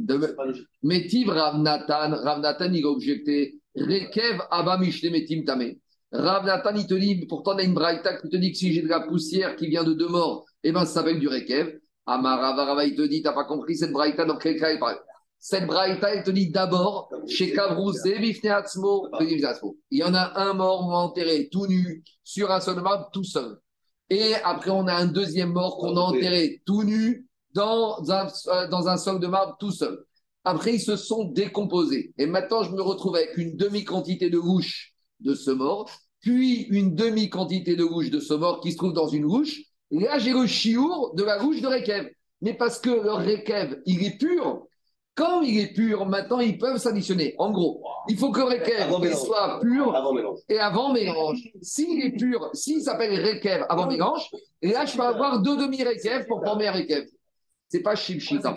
Mais Tiv Rav Nathan, Rav Nathan, il a objecté Rekev Abamishne Metim Tame. Rav Nathan, il te dit, pourtant, il y a une braïta qui te dit que si j'ai de la poussière qui vient de deux morts, eh ben, ça s'appelle du Rekev. Amaravarava, il te dit, t'as pas compris cette braïta dans quel cas il parle? Cette braïta, il te dit d'abord, chez Kavrou, il y en a un mort enterré tout nu sur un seul marbre, tout seul. Et après, on a un deuxième mort qu'on a enterré tout nu dans un, euh, dans un sol de marbre tout seul. Après, ils se sont décomposés. Et maintenant, je me retrouve avec une demi-quantité de rouge de ce mort, puis une demi-quantité de rouge de ce mort qui se trouve dans une rouge. Et là, j'ai le chiour de la rouge de Rekev. Mais parce que le Rekev, il est pur, quand il est pur, maintenant, ils peuvent s'additionner. En gros, il faut que Rekev soit pur et avant mélange. S'il est pur, s'il s'appelle Rekev avant mélange, et là, je peux avoir deux demi-Rekev pour former un Rekev. C'est pas Shipshita.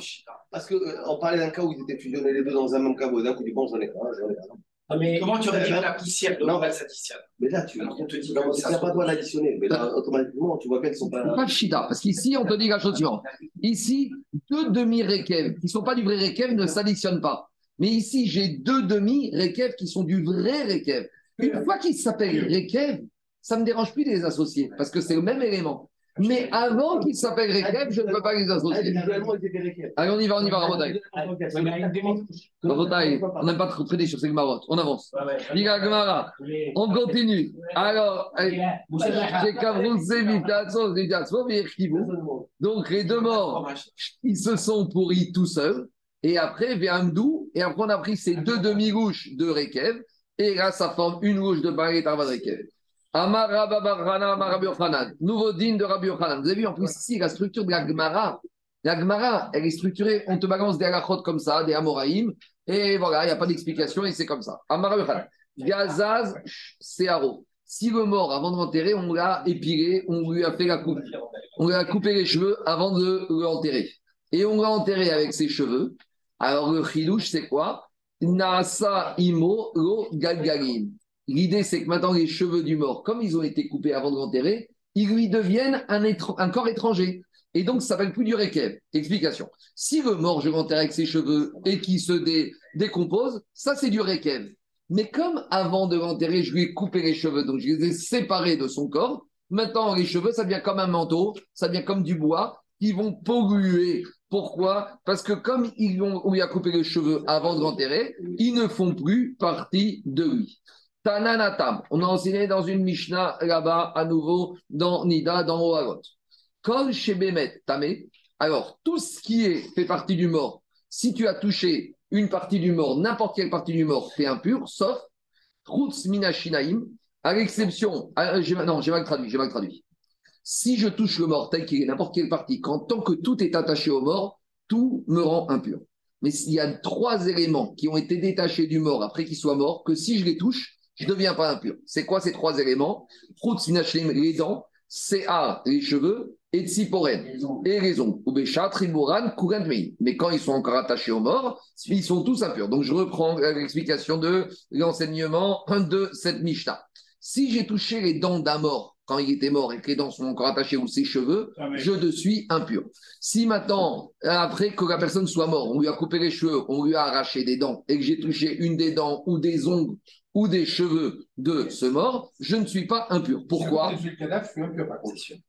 Parce qu'on euh, parlait d'un cas où ils étaient fusionnés les deux dans un même caveau. D'un coup, du bon, j'en ai un, j'en ai un. Ah, mais Comment tu récupères la poussière de nouvelle s'additionne Mais là, tu on te dit qu'il n'y a pas de l'additionner. Mais là, automatiquement, tu vois qu'elles sont pas. Pas Shida, parce qu'ici, on te dit la chose suivante. Ici, deux demi-rekev qui ne sont pas du vrai rekev ne s'additionnent pas. Mais ici, j'ai deux demi-rekev qui sont du vrai rekev. Une fois qu'ils s'appellent rekev, ça ne me dérange plus de les associer, parce que c'est le même élément. Mais avant qu'il s'appelle Rekev, je ne peux pas les associer. Allez, on y va, on y va, Rabotai. Rabotai, on n'aime pas trop traiter sur ces marottes. On avance. On continue. Alors, donc les deux morts, ils se sont pourris tout seuls. Et après, Véamdou, et après on a pris ces deux demi-gouches de Rekev, et là, ça forme une gouche de Arvad Rekev. Nouveau digne de Rabbi Yochanan. Vous avez vu en plus ici la structure de la Gemara. La Gemara, elle est structurée, on te balance des halachot comme ça, des Amoraïm, et voilà, il n'y a pas d'explication et c'est comme ça. Amar Yochanan. Gazaz Searo. Si le mort, avant de l'enterrer, on l'a épilé, on lui a fait la coupe. On lui a coupé les cheveux avant de l'enterrer. Et on l'a enterré avec ses cheveux. Alors le chidouche, c'est quoi? Nasa imo lo galgalim. L'idée, c'est que maintenant, les cheveux du mort, comme ils ont été coupés avant de l'enterrer, ils lui deviennent un, corps étranger. Et donc, ça s'appelle plus du rekev. Explication. Si le mort, je l'enterre avec ses cheveux et qui se décompose, ça, c'est du rekev. Mais comme avant de l'enterrer, je lui ai coupé les cheveux, donc je les ai séparés de son corps, maintenant, les cheveux, ça devient comme un manteau, ça devient comme du bois, qui vont polluer. Pourquoi? Parce que comme ils ont, on lui a coupé les cheveux avant de l'enterrer, ils ne font plus partie de lui. Tananatam. On a enseigné dans une Mishnah là-bas, à nouveau, dans Nida, dans Oagot. Kol Shebemet Tamé. Alors, tout ce qui est, fait partie du mort, si tu as touché une partie du mort, n'importe quelle partie du mort, c'est impur, sauf Rutz Minashinaim, à l'exception. Non, j'ai mal traduit, j'ai mal traduit. Si je touche le mort tel qu'il est, n'importe quelle partie, quand tant que tout est attaché au mort, tout me rend impur. Mais s'il y a trois éléments qui ont été détachés du mort après qu'il soit mort, que si je les touche, je ne deviens pas impur. C'est quoi ces trois éléments? Les dents, CA, les cheveux, et Tsiporen, et les ongles. Mais quand ils sont encore attachés aux morts, ils sont tous impurs. Donc je reprends l'explication de l'enseignement de cette Mishnah. Si j'ai touché les dents d'un mort quand il était mort et que les dents sont encore attachées ou ses cheveux, ah je de suis impur. Si maintenant, après que la personne soit morte, on lui a coupé les cheveux, on lui a arraché des dents et que j'ai touché une des dents ou des ongles ou des cheveux de ce mort, je ne suis pas impur. Pourquoi? je le cadavre, je suis impur par contre. Suis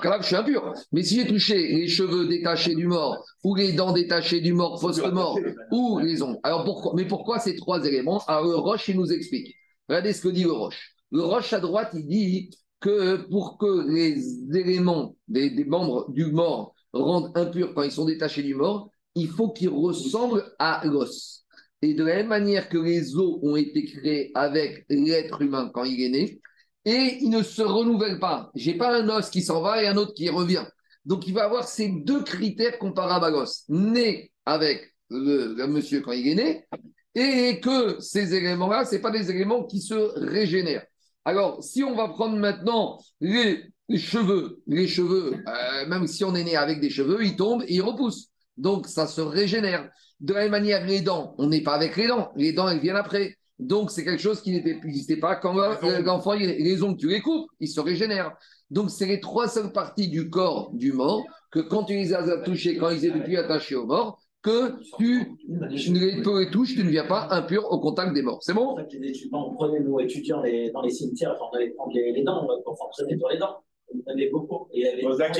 cadavre, je suis impur. Mais si j'ai touché les cheveux détachés du mort, ou les dents détachées du mort, post-mort, ou les ongles. Alors pourquoi? Mais pourquoi ces trois éléments? Alors le Roche, il nous explique. Regardez ce que dit le Roche. Le Roche à droite, il dit que pour que les éléments des, des membres du mort rendent impurs quand ils sont détachés du mort, il faut qu'ils ressemblent à l'os. De la même manière que les os ont été créés avec l'être humain quand il est né, et il ne se renouvelle pas. Je n'ai pas un os qui s'en va et un autre qui revient. Donc il va avoir ces deux critères comparables à l'os. Né avec le, monsieur quand il est né, et que ces éléments-là, ce pas des éléments qui se régénèrent. Alors, si on va prendre maintenant les, cheveux, les cheveux, euh, même si on est né avec des cheveux, ils tombent et ils repoussent. Donc, ça se régénère. De la même manière, les dents, on n'est pas avec les dents. Les dents, elles viennent après. Donc, c'est quelque chose qui n'existait pas quand l'enfant, les ongles, tu les coupes, ils se régénèrent. Donc, c'est les trois seules parties du corps du mort que quand tu les as touchés, quand ils étaient plus attachés au mort, que tu ne les touches, tu ne viens pas impur au contact des morts. C'est bon? En fait, On prenait nos étudiants dans les cimetières, enfin, on allait prendre les, dents, on s'entraînait sur les dents. On avait beaucoup. Et il y avait, là,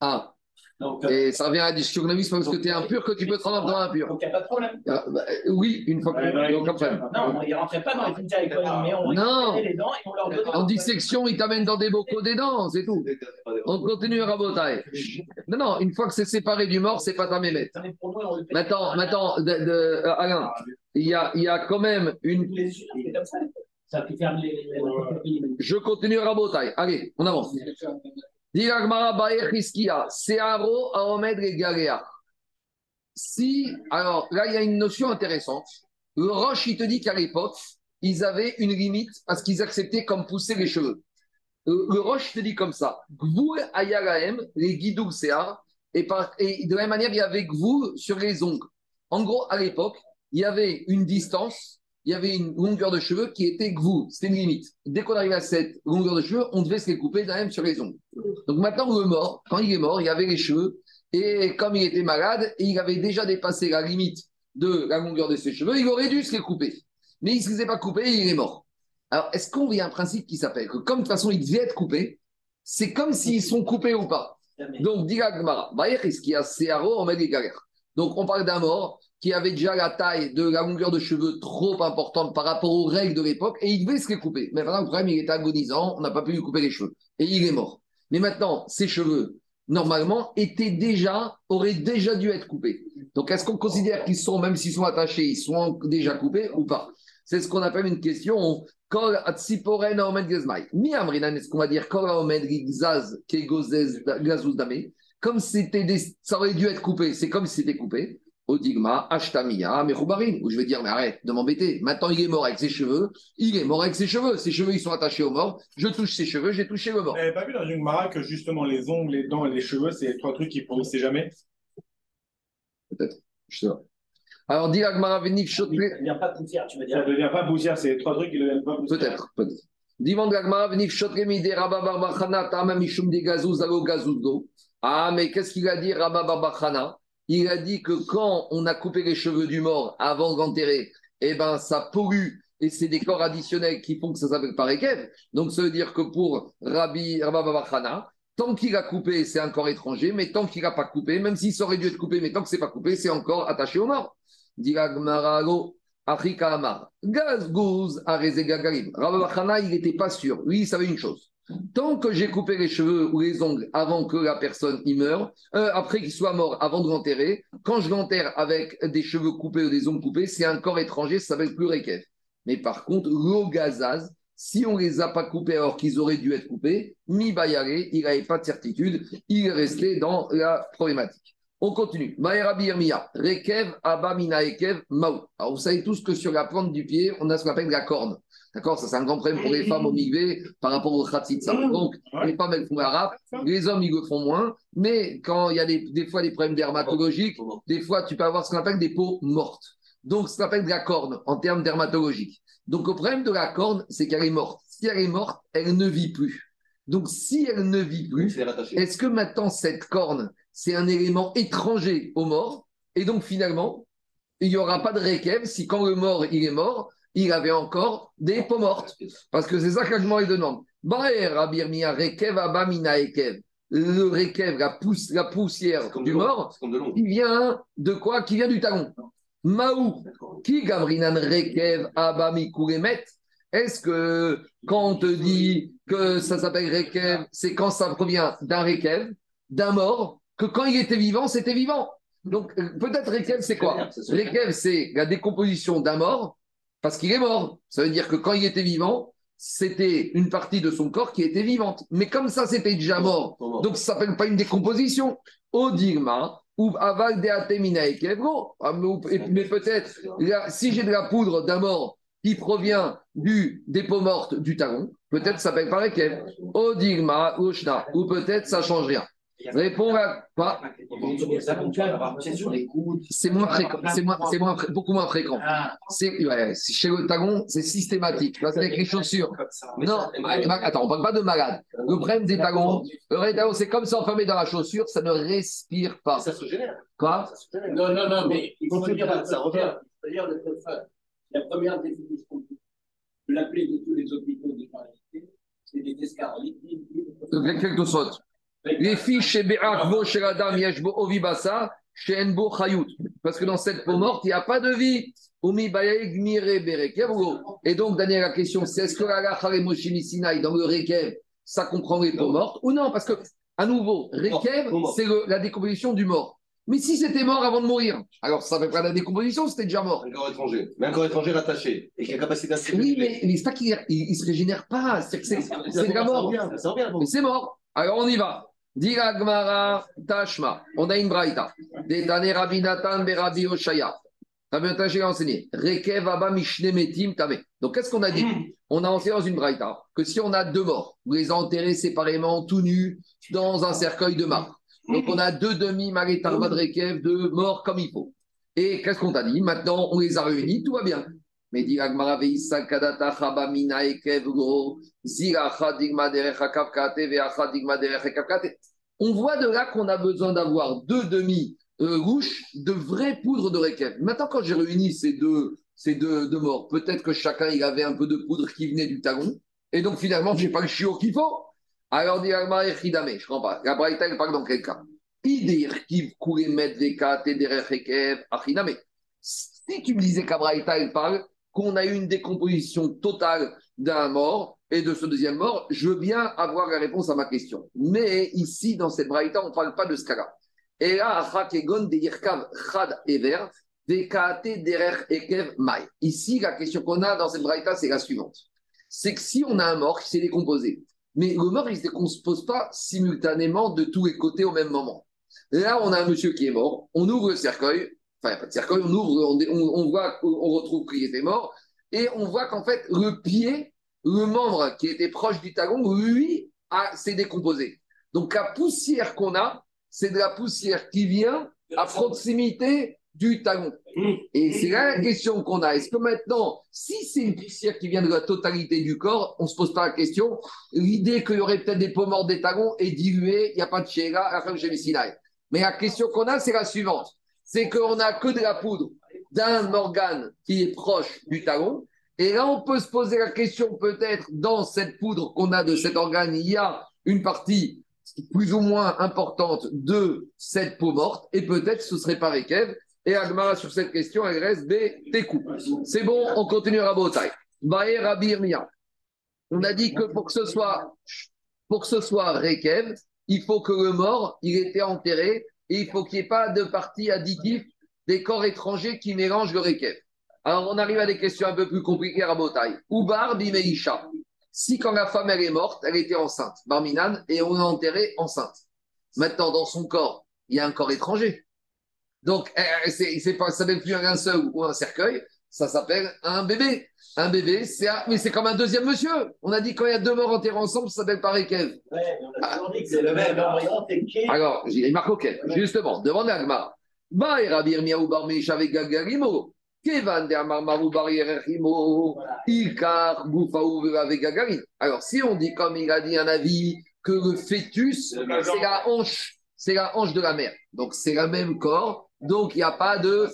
Ah, euh, et ça revient à la discussion que parce que tu es impur que tu peux te rendre dans impur. Donc il n'y a pas de problème. Ah, bah, oui, une fois que. n'y a aucun problème. Non, il ne rentrait pas dans les cimetières mais on non. les dents et on leur donnait. En dissection, ils t'amènent dans des bocaux des dents, c'est tout. On continue à raboter. Non, non, une fois que c'est séparé du mort, c'est pas ta mémette. Maintenant, maintenant de, de, euh, Alain, il y a, il y a quand même une. Je continue à raboter. Allez, on avance. Si, alors là, il y a une notion intéressante. Le Roche, il te dit qu'à l'époque, ils avaient une limite parce qu'ils acceptaient comme pousser les cheveux. Le Roche te dit comme ça. Gvul ayaraem, les guidou et, et de la même manière, il y avait Gvul sur les ongles. En gros, à l'époque, il y avait une distance il y avait une longueur de cheveux qui était gvou, c'était une limite. Dès qu'on arrivait à cette longueur de cheveux, on devait se les couper d'un même sur les ongles. Donc maintenant, le mort, quand il est mort, il y avait les cheveux, et comme il était malade, et il avait déjà dépassé la limite de la longueur de ses cheveux, il aurait dû se les couper. Mais il ne se les a pas coupés et il est mort. Alors, est-ce qu'on vit un principe qui s'appelle que, comme de toute façon, ils devaient être coupés, c'est comme s'ils sont coupés ou pas? Donc, dit Gmara, est-ce qu'il y a Searo, on met des galères. Donc, on parle d'un mort qui avait déjà la taille de la longueur de cheveux trop importante par rapport aux règles de l'époque et il devait se les couper. Mais maintenant, le problème, il était agonisant, on n'a pas pu lui couper les cheveux et il est mort. Mais maintenant, ses cheveux, normalement, étaient déjà, auraient déjà dû être coupés. Donc, est-ce qu'on considère qu'ils sont, même s'ils sont attachés, ils sont déjà coupés ou pas? C'est ce qu'on appelle une question. Est-ce qu'on va dire Comme c'était ça aurait dû être coupé, c'est comme si c'était coupé. Odigma, Ashtamiya, Mechoubarin, où je vais dire, mais arrête de m'embêter. Maintenant, il est mort avec ses cheveux. Il est mort avec ses cheveux. Ses cheveux, ils sont attachés au mort. Je touche ses cheveux, j'ai touché le mort. Vous n'avez pas vu dans une Mara que justement les ongles, les dents et les cheveux, c'est trois trucs qui pourrissaient jamais? Peut-être. Je sais pas. Alors, dit Agmara Venif Shotre. Ça ne devient pas poussière, tu veux dire? Ça ne devient pas poussière, c'est trois trucs qui ne deviennent pas poussière. Peut-être, peut-être. Demande Agmara Venif Shotre, Mide Mishum Alo Gazouzdo. Ah, mais qu'est-ce qu'il a dit Rabba Barbachana il a dit que quand on a coupé les cheveux du mort avant de l'enterrer, eh ben, ça pollue et c'est des corps additionnels qui font que ça s'appelle parekev. Donc, ça veut dire que pour Rabbi Rabba tant qu'il a coupé, c'est un corps étranger, mais tant qu'il n'a pas coupé, même s'il aurait dû être coupé, mais tant que c'est pas coupé, c'est encore attaché au mort. Diragmaralo, Afrika Amar, il n'était pas sûr. Lui, il savait une chose. Tant que j'ai coupé les cheveux ou les ongles avant que la personne y meure, euh, après qu'il soit mort, avant de l'enterrer, quand je l'enterre avec des cheveux coupés ou des ongles coupés, c'est un corps étranger, ça s'appelle plus Rekef. Mais par contre, l'ogazaz, si on ne les a pas coupés alors qu'ils auraient dû être coupés, mi bayare, il n'avait pas de certitude, il est resté dans la problématique. On continue. Rekev, Abba, Mina, Ekev, Alors vous savez tous que sur la plante du pied, on a ce qu'on appelle la corne. D'accord Ça, c'est un grand problème pour les femmes au *laughs* migvé par rapport au khatsitsa. Donc, les femmes, elles font arabe, les hommes, ils le font moins. Mais quand il y a des, fois des problèmes dermatologiques, des fois, tu peux avoir ce qu'on appelle des peaux mortes. Donc, ce qu'on appelle de la corne en termes dermatologiques. Donc, le problème de la corne, c'est qu'elle est morte. Si elle est morte, elle ne vit plus. Donc, si elle ne vit plus, est-ce que maintenant, cette corne, c'est un élément étranger au mort? Et donc, finalement, il n'y aura pas de rékev si quand le mort, il est mort, il avait encore des peaux mortes. Parce que c'est ça qu'Agmor demande. Le rekev, la, pousse, la poussière du mort, qui vient de quoi? Qui vient du talon. Maou, qui gabrinan rekev abami Est-ce que quand on te dit que ça s'appelle rekev, c'est quand ça provient d'un rekev, d'un mort, que quand il était vivant, c'était vivant? Donc, peut-être Rekev, c'est quoi? Rekev, c'est la décomposition d'un mort parce qu'il est mort. Ça veut dire que quand il était vivant, c'était une partie de son corps qui était vivante. Mais comme ça, c'était déjà mort. Donc, ça ne s'appelle pas une décomposition. Odigma, ou aval de ah, Mais peut-être, si j'ai de la poudre d'un mort qui provient du dépôt morte du talon, peut-être ça s'appelle pas Kev. Odigma, ou peut-être ça change rien. Réponds à quoi? C'est moins fréquent, c'est moins, c'est moins, beaucoup moins fréquent. Chez le tagon, c'est systématique. c'est avec les chaussures. Non, attends, on parle pas de malade. Le problème des tagons, c'est comme s'enfermer dans la chaussure, ça ne respire pas. Ça se génère. Quoi? Non, non, non, mais il faut dire, ça revient. D'ailleurs, la première définition de la plaie de tous les hôpitaux de c'est des escarlites. Quelque chose. Les filles chez Be'akvo, chez Adam, Yeshbo, Ovibasa, chez Enbo, Chayut. Parce que dans cette peau morte, il n'y a pas de vie. Et donc, Daniel, la question, c'est est-ce que la Sinai, dans le Rekev, ça comprend les peaux mortes ou non? Parce que, à nouveau, Rekev, c'est la décomposition du mort. Mais si c'était mort avant de mourir, alors ça ne fait pas la décomposition, c'était déjà mort. Un corps étranger. Mais un corps étranger rattaché et qui a capacité à se Oui, mais, mais c'est pas qu'il ne se régénère pas. C'est déjà mort. Mais c'est mort. Alors on y va. Dira Gmara Tashma. On a une braïta. Détané Rabbi Nathan Berabi Oshaya. Rabbi enseigné. Rekev Abba Mishnemetim Tame. Donc qu'est-ce qu'on a dit? On a enseigné dans une braïta que si on a deux morts, vous les enterrez séparément, tout nus, dans un cercueil de marbre. Donc on a deux demi Maritarba de Rekev, deux morts comme il faut. Et qu'est-ce qu'on t'a dit? Maintenant, on les a réunis, tout va bien. Agmara. On voit de là qu'on a besoin d'avoir deux demi-rouches de vraies poudres de Rekev. Maintenant, quand j'ai réuni ces deux ces deux, morts. Peut-être que chacun, il avait un peu de poudre qui venait du talon. Et donc, finalement, je n'ai pas le chiot qu'il faut. Alors, dit je ne comprends pas. La Braïta, elle parle dans quel cas? Idir qui mettre Si tu me disais qu'Abraïta, elle parle qu'on a eu une décomposition totale d'un mort et de ce deuxième mort, je veux bien avoir la réponse à ma question. Mais ici, dans cette Braïta, on ne parle pas de ce cas-là. Et là, Ici, la question qu'on a dans cette braïta, c'est la suivante. C'est que si on a un mort qui s'est décomposé, mais le mort, il ne se décompose pas simultanément de tous les côtés au même moment. Là, on a un monsieur qui est mort, on ouvre le cercueil, enfin, il n'y a pas de cercueil, on ouvre, on, voit, on retrouve qu'il était mort, et on voit qu'en fait, le pied, le membre qui était proche du talon, lui, s'est décomposé. Donc, la poussière qu'on a, c'est de la poussière qui vient à proximité du talon. Mmh. Et c'est là la question qu'on a. Est-ce que maintenant, si c'est une poussière qui vient de la totalité du corps, on ne se pose pas la question. L'idée qu'il y aurait peut-être des peaux mortes des talons est diluée, il n'y a pas de chéra à la fin de Mais la question qu'on a, c'est la suivante. C'est qu'on n'a que de la poudre d'un organe qui est proche du talon. Et là, on peut se poser la question peut-être dans cette poudre qu'on a de cet organe, il y a une partie plus ou moins importante de cette peau morte, et peut-être ce serait pas Kev, et Agmara, sur cette question, elle reste B, C'est bon, on continue à Rabotai. On a dit que pour que ce soit, pour que ce soit Rekev, il faut que le mort, il était enterré et il faut qu'il n'y ait pas de partie additive des corps étrangers qui mélangent le Rekev. Alors, on arrive à des questions un peu plus compliquées à Rabotai. Ubar Bimeisha. Si quand la femme, elle est morte, elle était enceinte, Barminan, et on l'a enterrée enceinte. Maintenant, dans son corps, il y a un corps étranger. Donc, c'est, pas, ça s'appelle plus un seul ou un cercueil, ça s'appelle un bébé. Un bébé, c'est mais c'est comme un deuxième monsieur. On a dit quand il y a deux morts enterrés ensemble, ça s'appelle pareil. Ouais, on a toujours dit que c'est le même. Alors, il marque OK. Justement, demande à Agmar. Alors, si on dit comme il a dit un avis que le fœtus, c'est la hanche, c'est la hanche de la mère. Donc, c'est le même corps donc, il n'y a pas de.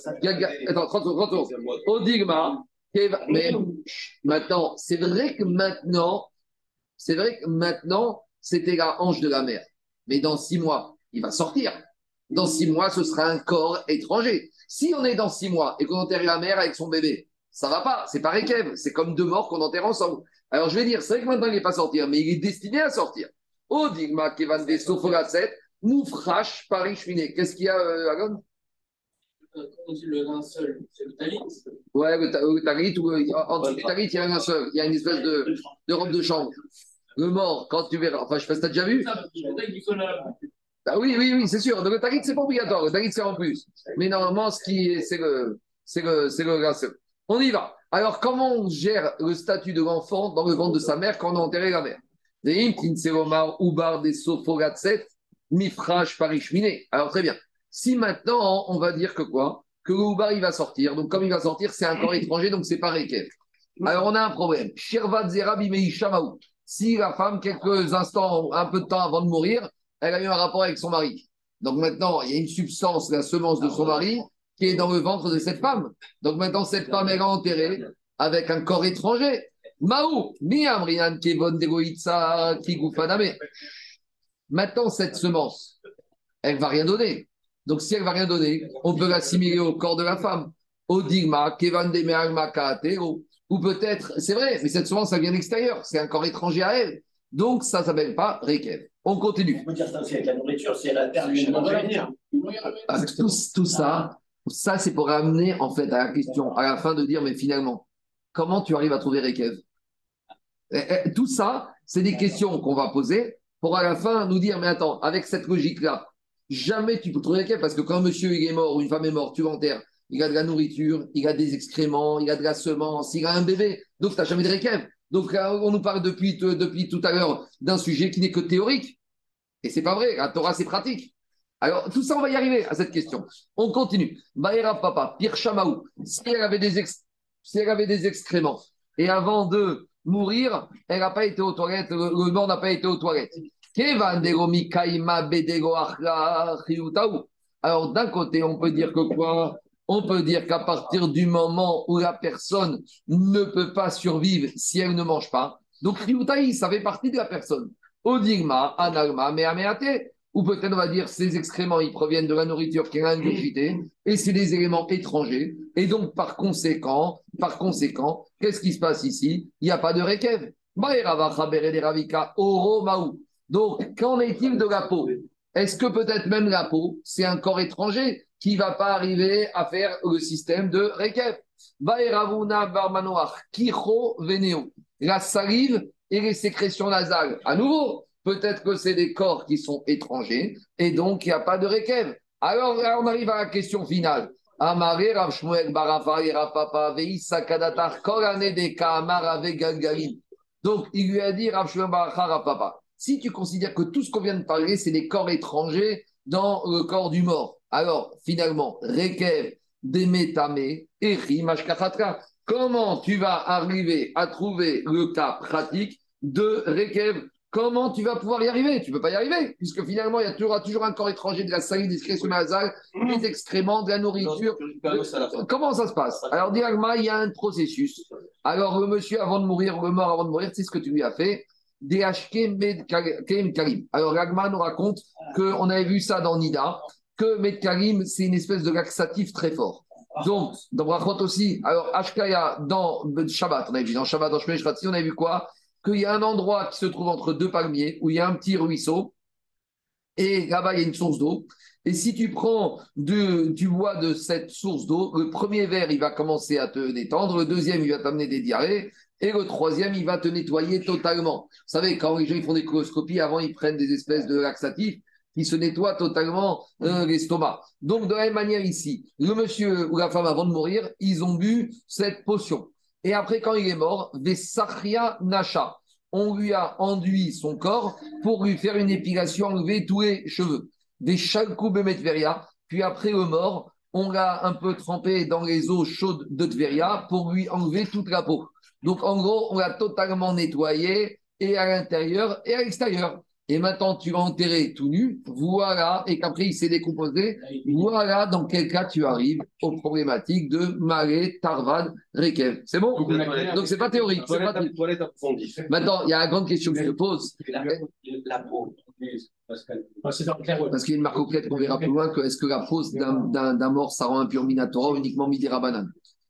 Attends, 30 secondes, 30 Odigma. Mais maintenant, c'est vrai que maintenant, c'est vrai que maintenant, c'était la hanche de la mère. Mais dans six mois, il va sortir. Dans six mois, ce sera un corps étranger. Si on est dans six mois et qu'on enterre la mère avec son bébé, ça va pas. C'est pareil Kev. C'est comme deux morts qu'on enterre ensemble. Alors, je vais dire, c'est vrai que maintenant, il n'est pas sortir, mais il est destiné à sortir. Odigma, Kevan des Soforaset, Moufrash, Paris Cheminé. Qu'est-ce qu'il y a, euh, Agon? On dit le linceul, c'est le talit? Ouais, le, talit, ou, entre le talit, il y a un linceul, il y a une espèce de, de robe de chambre. Le mort, quand tu verras, enfin, je sais pas si tu as déjà vu. Ah oui, oui, oui, c'est sûr. Donc, le talit, c'est pas obligatoire. Le talit, c'est en plus. Mais normalement, ce qui c'est le, c'est le, c'est le linceul. On y va. Alors, comment on gère le statut de l'enfant dans le ventre de sa mère quand on a enterré la mère? Parishmine. Alors, très bien. Si maintenant, on va dire que quoi? Que le il va sortir. Donc, comme il va sortir, c'est un corps étranger, donc c'est pas Rekev. Alors, on a un problème. Si la femme, quelques instants, un peu de temps avant de mourir, elle a eu un rapport avec son mari. Donc maintenant, il y a une substance, la semence de son mari, qui est dans le ventre de cette femme. Donc maintenant, cette femme, elle est enterrée avec un corps étranger. Maou, Maintenant, cette semence, elle va rien donner. Donc, si elle ne va rien donner, on peut l'assimiler au corps de la femme. Au digma, kevan ou peut-être, c'est vrai, mais cette semence, ça vient de l'extérieur. C'est un corps étranger à elle. Donc, ça ne s'appelle pas Rekev. On continue. On peut dire ça aussi avec la nourriture, si elle a perdu une ah, tout, tout ça, ça c'est pour amener en fait à la question, à la fin de dire, mais finalement, comment tu arrives à trouver Rekev? Eh, eh, Tout ça, c'est des questions qu'on va poser pour à la fin nous dire, mais attends, avec cette logique-là, Jamais tu peux trouver quelqu'un parce que quand un monsieur est mort ou une femme est morte, tu l'enterres. Il a de la nourriture, il a des excréments, il a de la semence, il a un bébé. Donc, tu n'as jamais de réquem. Donc, on nous parle depuis, tout à l'heure d'un sujet qui n'est que théorique. Et c'est pas vrai. La Torah, c'est pratique. Alors, tout ça, on va y arriver à cette question. On continue. Baïra papa, Pierre Chamaou, si si elle avait des excréments et avant de mourir, elle n'a pas été aux toilettes, le mort n'a pas été aux toilettes. Alors, d'un côté, on peut dire que quoi? On peut dire qu'à partir du moment où la personne ne peut pas survivre si elle ne mange pas, donc Riutaï, ça fait partie de la personne. Odigma, Analma, Meameate. Ou peut-être on va dire ces excréments, ils proviennent de la nourriture qui est ingurgitée, et c'est des éléments étrangers. Et donc, par conséquent, par conséquent, qu'est-ce qui se passe ici? Il n'y a pas de rekev. Donc, qu'en est-il de la peau? Est-ce que peut-être même la peau, c'est un corps étranger qui ne va pas arriver à faire le système de rekev? La salive et les sécrétions nasales. À nouveau, peut-être que c'est des corps qui sont étrangers et donc il n'y a pas de rekev. Alors on arrive à la question finale. Amare Rav Shmuel Rapapa Sakadatar de Donc il lui a dit Rav Shmuel Rapapa, si tu considères que tout ce qu'on vient de parler, c'est des corps étrangers dans le corps du mort, alors finalement, Rekev, Demetame, Eri, Mashkachatra, comment tu vas arriver à trouver le cas pratique de Rekev? Comment tu vas pouvoir y arriver? Tu ne peux pas y arriver, puisque finalement, il y aura toujours un corps étranger de la salive, des excréments nasales, des excréments, de la nourriture. Comment ça se passe? Alors, directement, il y a un processus. Alors, le monsieur, avant de mourir, le mort avant de mourir, c'est ce que tu lui as fait. Alors, l'Agma nous raconte qu'on avait vu ça dans Nida, que Medkalim, c'est une espèce de laxatif très fort. Donc, dans Brachot aussi, alors Ashkaya, dans Shabbat, on avait vu, dans Shabbat, dans Shmei on avait vu quoi? Qu'il y a un endroit qui se trouve entre deux palmiers où il y a un petit ruisseau et là-bas il y a une source d'eau. Et si tu prends du, bois de cette source d'eau, le premier verre il va commencer à te détendre, le deuxième il va t'amener des diarrhées et le troisième il va te nettoyer totalement. Vous savez, quand les gens font des coloscopies, avant ils prennent des espèces de laxatifs qui se nettoient totalement euh, l'estomac. Donc de la même manière ici, le monsieur ou la femme avant de mourir, ils ont bu cette potion. Et après, quand il est mort, Vesachria Nasha, on lui a enduit son corps pour lui faire une épilation, enlever tous les cheveux. Des Bemetveria, puis après le mort, on l'a un peu trempé dans les eaux chaudes de Tveria pour lui enlever toute la peau. Donc en gros, on l'a totalement nettoyé et à l'intérieur et à l'extérieur et maintenant tu vas enterrer tout nu, voilà, et qu'après il s'est décomposé, voilà dans quel cas tu arrives aux problématiques de Maré, Tarvad, Rekev. C'est bon? Donc c'est pas théorique. C'est pas... Maintenant, il y a une grande question que je te pose. La peau. Parce qu'il y a une marque concrète qu'on verra plus loin que est-ce que la pose d'un mort, ça rend impur Minatora ou uniquement Midira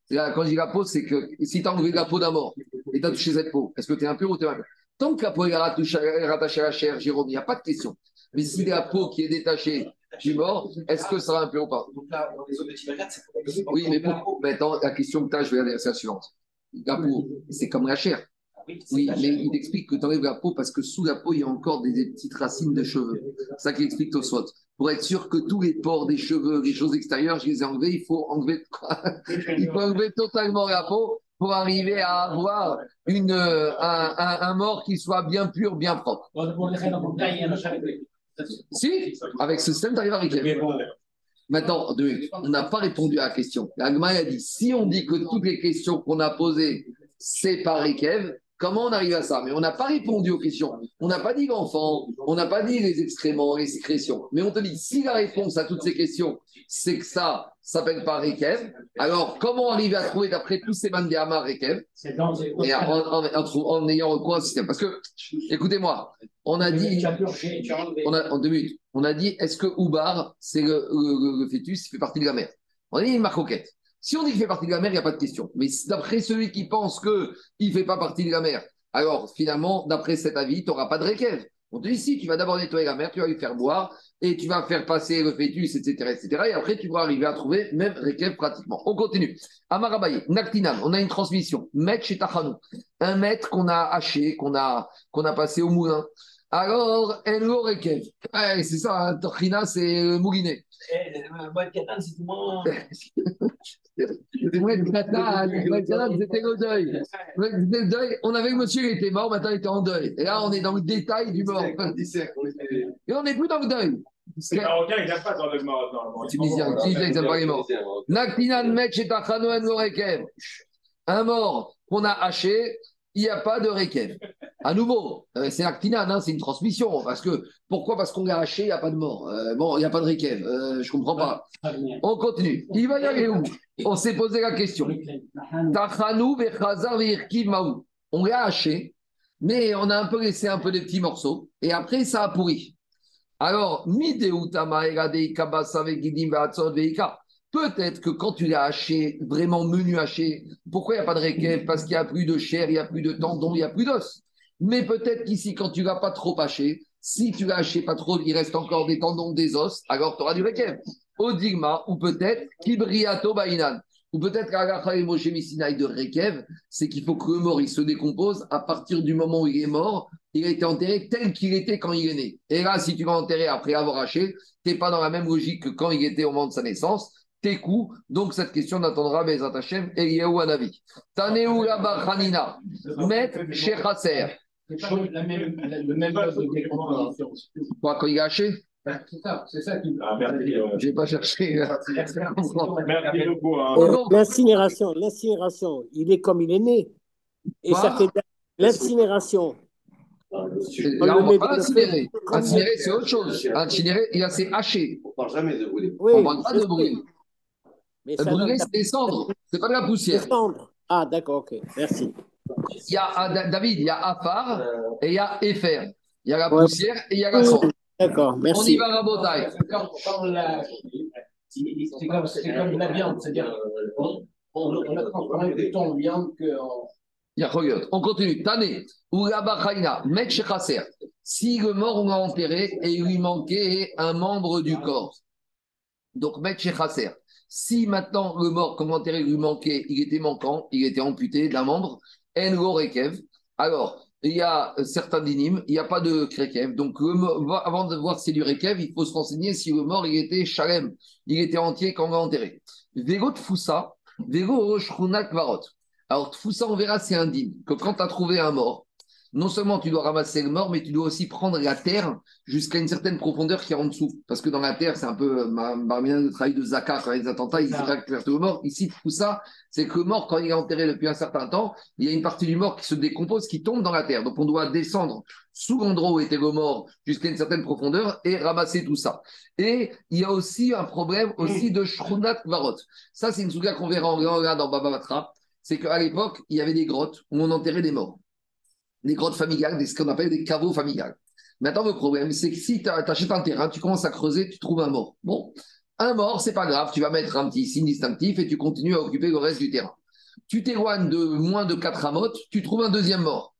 Quand je dis la peau, c'est que si tu as enlevé la peau d'un mort et tu as touché cette peau, est-ce que tu es impur ou tu es impur Tant que la peau est rattachée à la chair, Jérôme, il n'y a pas de question. Mais si la peau qui est détachée du mort, est-ce que ça sera peu ou pas? Donc là, dans les c'est Oui, mais maintenant, la question que tu as, je vais aller, c'est la suivante. La peau, c'est comme la chair. Oui, mais il explique que tu enlèves la peau parce que sous la peau, il y a encore des, petites racines de cheveux. C'est ça qu'il explique au SWOT. Pour être sûr que tous les pores des cheveux, les choses extérieures, je les ai enlevés, il faut enlever, il faut enlever totalement la peau pour arriver à avoir une, un, un, mort qui soit bien pur, bien propre. Si, avec ce système, tu arrives à arriver. Maintenant, on n'a pas répondu à la question. L'Agma a dit si on dit que toutes les questions qu'on a posées, c'est par Ekev, Comment on arrive à ça? Mais on n'a pas répondu aux questions. On n'a pas dit l'enfant, on n'a pas dit les excréments, les sécrétions. Mais on te dit, si la réponse à toutes ces questions, c'est que ça s'appelle pas Rekev, alors comment arriver à trouver d'après tous ces Mandiama Rekev? Et en, en, ayant recours à un système. Parce que, écoutez-moi, on a dit, on a, en deux minutes, on a dit, est-ce que Oubar, c'est le, fœtus, il fait partie de la mère? On a dit une marcoquette. Si on dit qu'il fait partie de la mer, il n'y a pas de question. Mais d'après celui qui pense qu'il ne fait pas partie de la mer, alors finalement, d'après cet avis, tu n'auras pas de réquève. On te dit si, tu vas d'abord nettoyer la mer, tu vas lui faire boire, et tu vas faire passer le fœtus, etc., etc. Et après, tu vas arriver à trouver même réquève pratiquement. On continue. Amarabaye, Naktinam, on a une transmission. Maître chez Un maître qu'on a haché, qu'on a, qu'on a passé au moulin. Alors, Enlo Rekev. c'est ça, hein, Torchina, c'est euh, le c'est tout moins. *laughs* Moi, le Katan, c'était le deuil. C'était le deuil. On avait le monsieur, il était mort, maintenant il était en deuil. Et là, on est dans le détail du mort. Et on n'est plus dans le deuil. C'est marocain, il n'y a pas dans le mort. Tunisien, Tunisien, ils pas les morts. Naktinan Met Rekev. Un mort qu'on a haché, il n'y a pas de Rekev. À nouveau, euh, c'est actinane, hein, c'est une transmission. Parce que, pourquoi? Parce qu'on l'a haché, il n'y a pas de mort. Euh, bon, il n'y a pas de Rekev. Euh, je ne comprends pas. On continue. Il va y aller où? On s'est posé la question. On l'a haché, mais on a un peu laissé un peu des petits morceaux. Et après, ça a pourri. Alors, Peut-être que quand tu l'as haché, vraiment menu haché, pourquoi il n'y a pas de réquel Parce qu'il n'y a plus de chair, il n'y a plus de tendons, il n'y a plus d'os. Mais peut-être qu'ici, quand tu ne l'as pas trop haché, si tu l'as haché pas trop, il reste encore des tendons, des os, alors tu auras du réquel. Odigma, ou peut-être Kibriato Bainan. Ou peut-être Moshe de Rekev, c'est qu'il faut que le mort il se décompose à partir du moment où il est mort, il a été enterré tel qu'il était quand il est né. Et là, si tu vas enterrer après avoir haché, tu n'es pas dans la même logique que quand il était au moment de sa naissance. Tes coups. Donc, cette question n'attendra Bezat Hashem et Yahou Anavi. Taneu Hanina, Met Shechaser. Le même Quoi, quand il est haché c'est ça, c'est ça qui. Ah. Je n'ai pas cherché. *laughs* L'incinération, l'incinération, il est comme il est né. Et ça fait l'incinération. Là, on ne va pas incinérer. Incinérer, c'est autre chose. Incinérer, il a c'est haché. On ne parle jamais de brûler. Oui, on ne parle pas de brûler. Mais brûler, c'est des cendres. Ce n'est pas de la poussière. Des cendres. Ah, d'accord, ok. Merci. Il y a, David, il y a Afar et il y a Efer. Il y a la poussière et il y a la cendre. D'accord, merci. On y va, Rabotai. C'est comme la viande, c'est-à-dire on, on, a transformé plutôt en viande que On continue. Tane, ou la Met Si le mort, on l'a enterré et il lui manquait un membre du corps. Donc, Met. Si maintenant le mort, comme lui manquait, il était manquant, il était amputé d'un membre. Alors, il y a certains dynimes, il n'y a pas de krekev. Donc, avant de voir si c'est du rekev, il faut se renseigner si le mort il était shalem, il était entier quand on l'a enterré. Vélo de Foussa, vélo Varot. Alors, Foussa, on verra, c'est un dîme, que quand tu as trouvé un mort, non seulement tu dois ramasser le mort, mais tu dois aussi prendre la terre jusqu'à une certaine profondeur qui est en dessous. Parce que dans la terre, c'est un peu le travail de Zaka quand il y a des attentats, il récupère le mort. Ici, tout ça, c'est que le mort, quand il est enterré depuis un certain temps, il y a une partie du mort qui se décompose, qui tombe dans la terre. Donc on doit descendre sous l'endroit où était le mort jusqu'à une certaine profondeur et ramasser tout ça. Et il y a aussi un problème aussi de Shrunat Varot. Ça, c'est une souga qu'on verra en dans Baba Batra. C'est qu'à l'époque, il y avait des grottes où on enterrait des morts des grottes familiales, ce qu'on appelle des caveaux familiales. Maintenant, le problème, c'est que si tu achètes un terrain, tu commences à creuser, tu trouves un mort. Bon, un mort, c'est pas grave, tu vas mettre un petit signe distinctif et tu continues à occuper le reste du terrain. Tu t'éloignes de moins de 4 amotes, tu trouves un deuxième mort.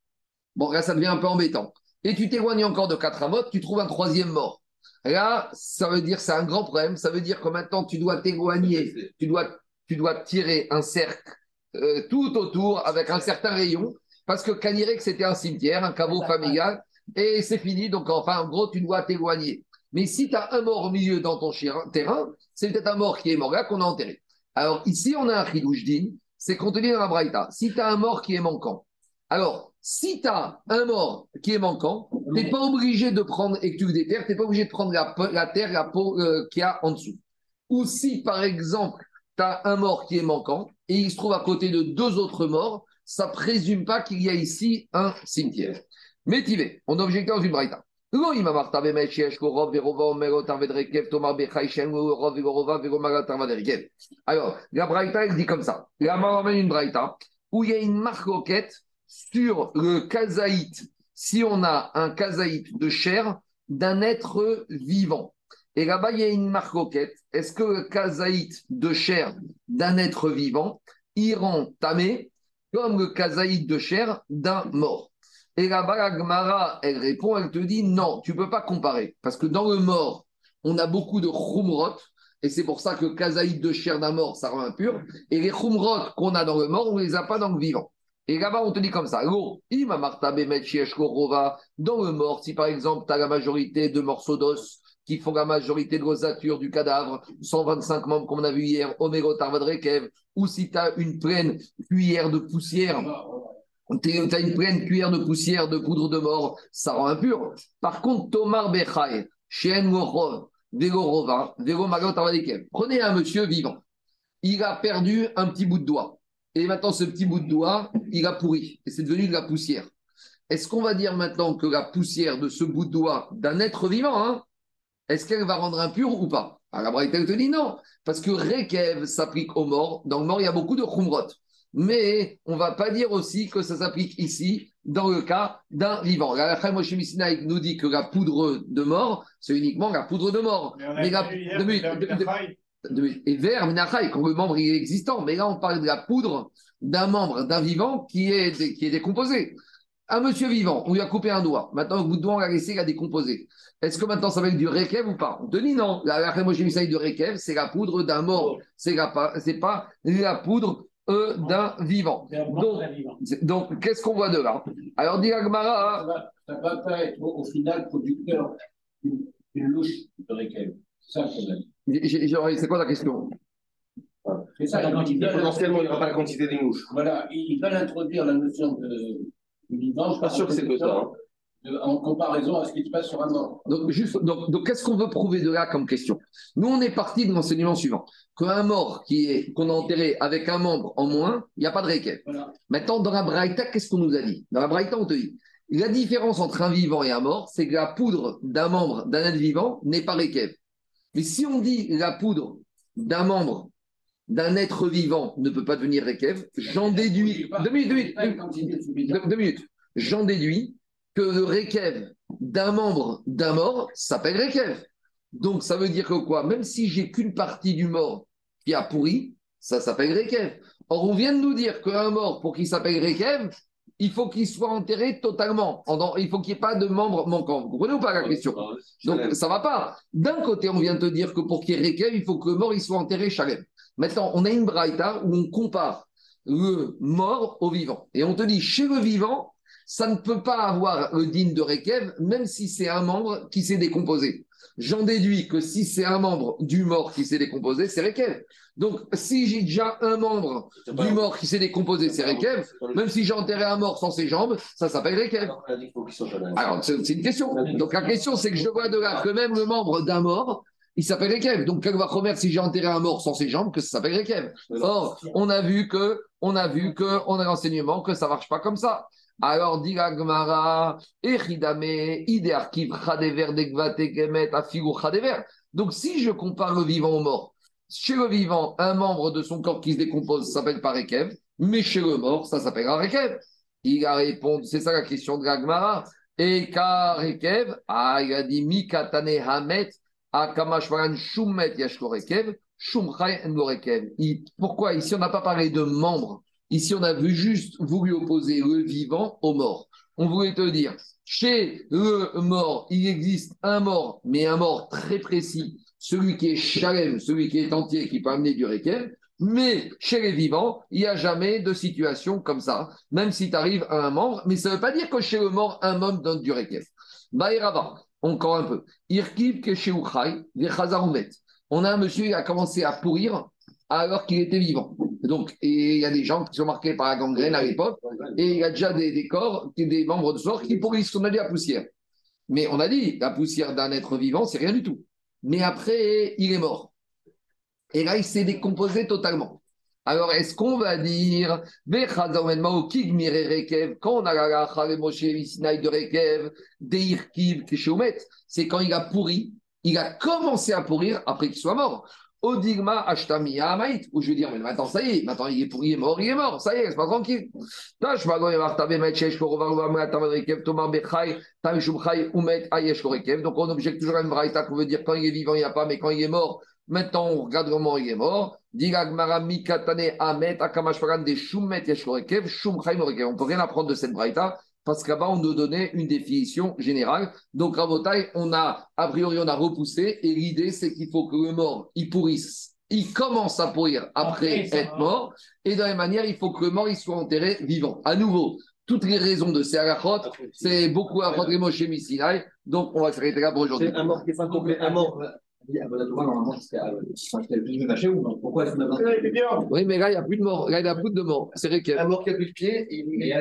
Bon, là, ça devient un peu embêtant. Et tu t'éloignes encore de 4 amotes, tu trouves un troisième mort. Là, ça veut dire c'est un grand problème. Ça veut dire que maintenant, tu dois t'éloigner, tu dois, tu dois tirer un cercle euh, tout autour avec un certain rayon parce que Canirec, c'était un cimetière, un caveau familial, et c'est fini. Donc, enfin, en gros, tu dois t'éloigner. Mais si tu as un mort au milieu dans ton terrain, c'est peut-être un mort qui est mort là qu'on a enterré. Alors, ici, on a un chidoujdin, c'est contenu dans la braïta. Si tu as un mort qui est manquant, alors, si tu as un mort qui est manquant, tu n'es pas obligé de prendre, et que tu le déterres, tu n'es pas obligé de prendre la, terre, la peau euh, qu'il y a en dessous. Ou si, par exemple, tu as un mort qui est manquant, et il se trouve à côté de deux autres morts, ça ne présume pas qu'il y a ici un cimetière. Métivé, on objecte dans une braïta. Alors, la braïta, elle dit comme ça. La maman une braïta où il y a une marque sur le kazaït, si on a un kazaït de chair d'un être vivant. Et là-bas, il y a une marque Est-ce que le kazaït de chair d'un être vivant, rend tamé comme le kazaïd de chair d'un mort. Et là-bas, la elle répond, elle te dit non, tu ne peux pas comparer. Parce que dans le mort, on a beaucoup de khumrot, et c'est pour ça que le kazaïd de chair d'un mort, ça rend impur. Et les khumrot qu'on a dans le mort, on ne les a pas dans le vivant. Et là-bas, on te dit comme ça. Dans le mort, si par exemple, tu as la majorité de morceaux d'os qui font la majorité de l'osature du cadavre, 125 membres comme on a vu hier, Omégo Tarvadrekev, ou si tu as une pleine cuillère de poussière, tu as une pleine cuillère de poussière de poudre de mort, ça rend impur. Par contre, Tomar Bechai, Shen Vego Prenez un monsieur vivant. Il a perdu un petit bout de doigt. Et maintenant, ce petit bout de doigt, il a pourri. Et c'est devenu de la poussière. Est-ce qu'on va dire maintenant que la poussière de ce bout de doigt d'un être vivant, hein, est-ce qu'elle va rendre impur ou pas? Alors la te dit non, parce que Rekev s'applique aux morts. Dans le mort, il y a beaucoup de khumrot. Mais on ne va pas dire aussi que ça s'applique ici dans le cas d'un vivant. La Moshe nous dit que la poudre de mort, c'est uniquement la poudre de mort. Mais, la, et vers quand le membre est existant. Mais là, on parle de la poudre d'un membre, d'un vivant qui est, qui est décomposé. Un monsieur vivant, on lui a coupé un doigt. Maintenant, le bout de doigt, on l'a laissé, il a décomposé. Est-ce que maintenant ça va être du rekev ou pas? On te dit non. La, la de rekev, c'est la poudre d'un mort. C'est pas la poudre euh, d'un vivant. Donc, donc qu'est-ce qu'on voit de là? Alors, dit Agmara. Ça va pas être au, final producteur d'une louche de rekev. C'est ça le problème. C'est quoi la question? C'est ça la quantité. Potentiellement, il n'y aura pas la quantité des mouches. Voilà, ils veulent introduire la notion de, vivant. Je ne suis pas sûr que c'est que ça. Hein. En comparaison à ce qui se passe sur un mort. Donc, juste, donc, donc qu'est-ce qu'on veut prouver de là comme question Nous, on est parti de l'enseignement suivant qu'un mort qui est qu'on a enterré avec un membre en moins, il n'y a pas de réquel. Maintenant, dans la Braïta, qu'est-ce qu'on nous a dit Dans la Braïta, on te dit la différence entre un vivant et un mort, c'est que la poudre d'un membre d'un être vivant n'est pas réquel. Mais si on dit la poudre d'un membre d'un être vivant ne peut pas devenir Rekev, j'en déduis. Deux minutes, deux minutes. J'en déduis que le Rekev d'un membre d'un mort s'appelle Rekev. Donc ça veut dire que quoi? Même si j'ai qu'une partie du mort qui a pourri, ça s'appelle Rekev. Or, on vient de nous dire qu'un mort, pour qu'il s'appelle Rekev, il faut qu'il soit enterré totalement. Il faut qu'il n'y ait pas de membre manquant. Vous comprenez ou pas la question? Donc, ça ne va pas. D'un côté, on vient de te dire que pour qu'il y ait Rekev, il faut que le mort il soit enterré Chalem. Maintenant, on a une braïta où on compare le mort au vivant. Et on te dit, chez le vivant, ça ne peut pas avoir le digne de Rekev, même si c'est un membre qui s'est décomposé. J'en déduis que si c'est un membre du mort qui s'est décomposé, c'est Rekev. Donc, si j'ai déjà un membre du mort qui s'est décomposé, c'est Rekev, même si j'ai enterré un mort sans ses jambes, ça s'appelle Rekev. Alors, c'est une question. Donc, la question, c'est que je vois de là que même le membre d'un mort, il s'appelle Rekev. Donc, va remettre si j'ai enterré un mort sans ses jambes, que ça s'appelle Rekev. Or, on a vu que, on a vu que, on a l'enseignement que ça marche pas comme ça. Alors, dit la Gemara, Donc, si je compare le vivant au mort, chez le vivant, un membre de son corps qui se décompose s'appelle pas Rekev, mais chez le mort, ça s'appellera Rekev. Il a répondu, c'est ça la question de la Gemara. Et car Rekev, ah, il a dit Mikatane Hamet, pourquoi? Ici, on n'a pas parlé de membres. Ici, on a vu juste voulu opposer le vivant au mort. On voulait te dire, chez le mort, il existe un mort, mais un mort très précis, celui qui est chalem, celui qui est entier, qui peut amener du requiem. Mais chez les vivants, il n'y a jamais de situation comme ça, même si tu arrives à un membre. Mais ça ne veut pas dire que chez le mort, un membre donne du. Baïrava, encore un peu. Irkiv les On a un monsieur qui a commencé à pourrir alors qu'il était vivant. Donc, et il y a des gens qui sont marqués par la gangrène à l'époque, et il y a déjà des, corps, des membres de sort qui pourrissent, on a dit la poussière. Mais on a dit, la poussière d'un être vivant, c'est rien du tout. Mais après, il est mort. Et là, il s'est décomposé totalement. Alors, est-ce qu'on va dire, quand on a la Rekev, c'est quand il a pourri, il a commencé à pourrir après qu'il soit mort. Odigma Ashtami Amaït, où je veux dire, mais maintenant ça y est, maintenant il est mort, il est mort, ça y est, c'est pas tranquille. Donc on objecte toujours à une braïta qu'on veut dire quand il est vivant, il n'y a pas, mais quand il est mort, Maintenant, on regarde comment il est mort. On peut rien apprendre de cette braïta parce qu'avant, on nous donnait une définition générale. Donc, Rabotai, on a, a priori, on a repoussé et l'idée, c'est qu'il faut que le mort, il pourrisse. Il commence à pourrir après, être mort. Et de la même manière, il faut que le mort, il soit enterré vivant. À nouveau, toutes les raisons de ces c'est beaucoup à Moshe Missinai. Donc, on va s'arrêter là pour aujourd'hui. Un mort qui est pas complet, un mort est-ce qu'on a Oui, mais là, il n'y a plus de mort. Là, il n'y a plus de mort. C'est vrai qu'il y a. Un mort qui a plus de pied, il...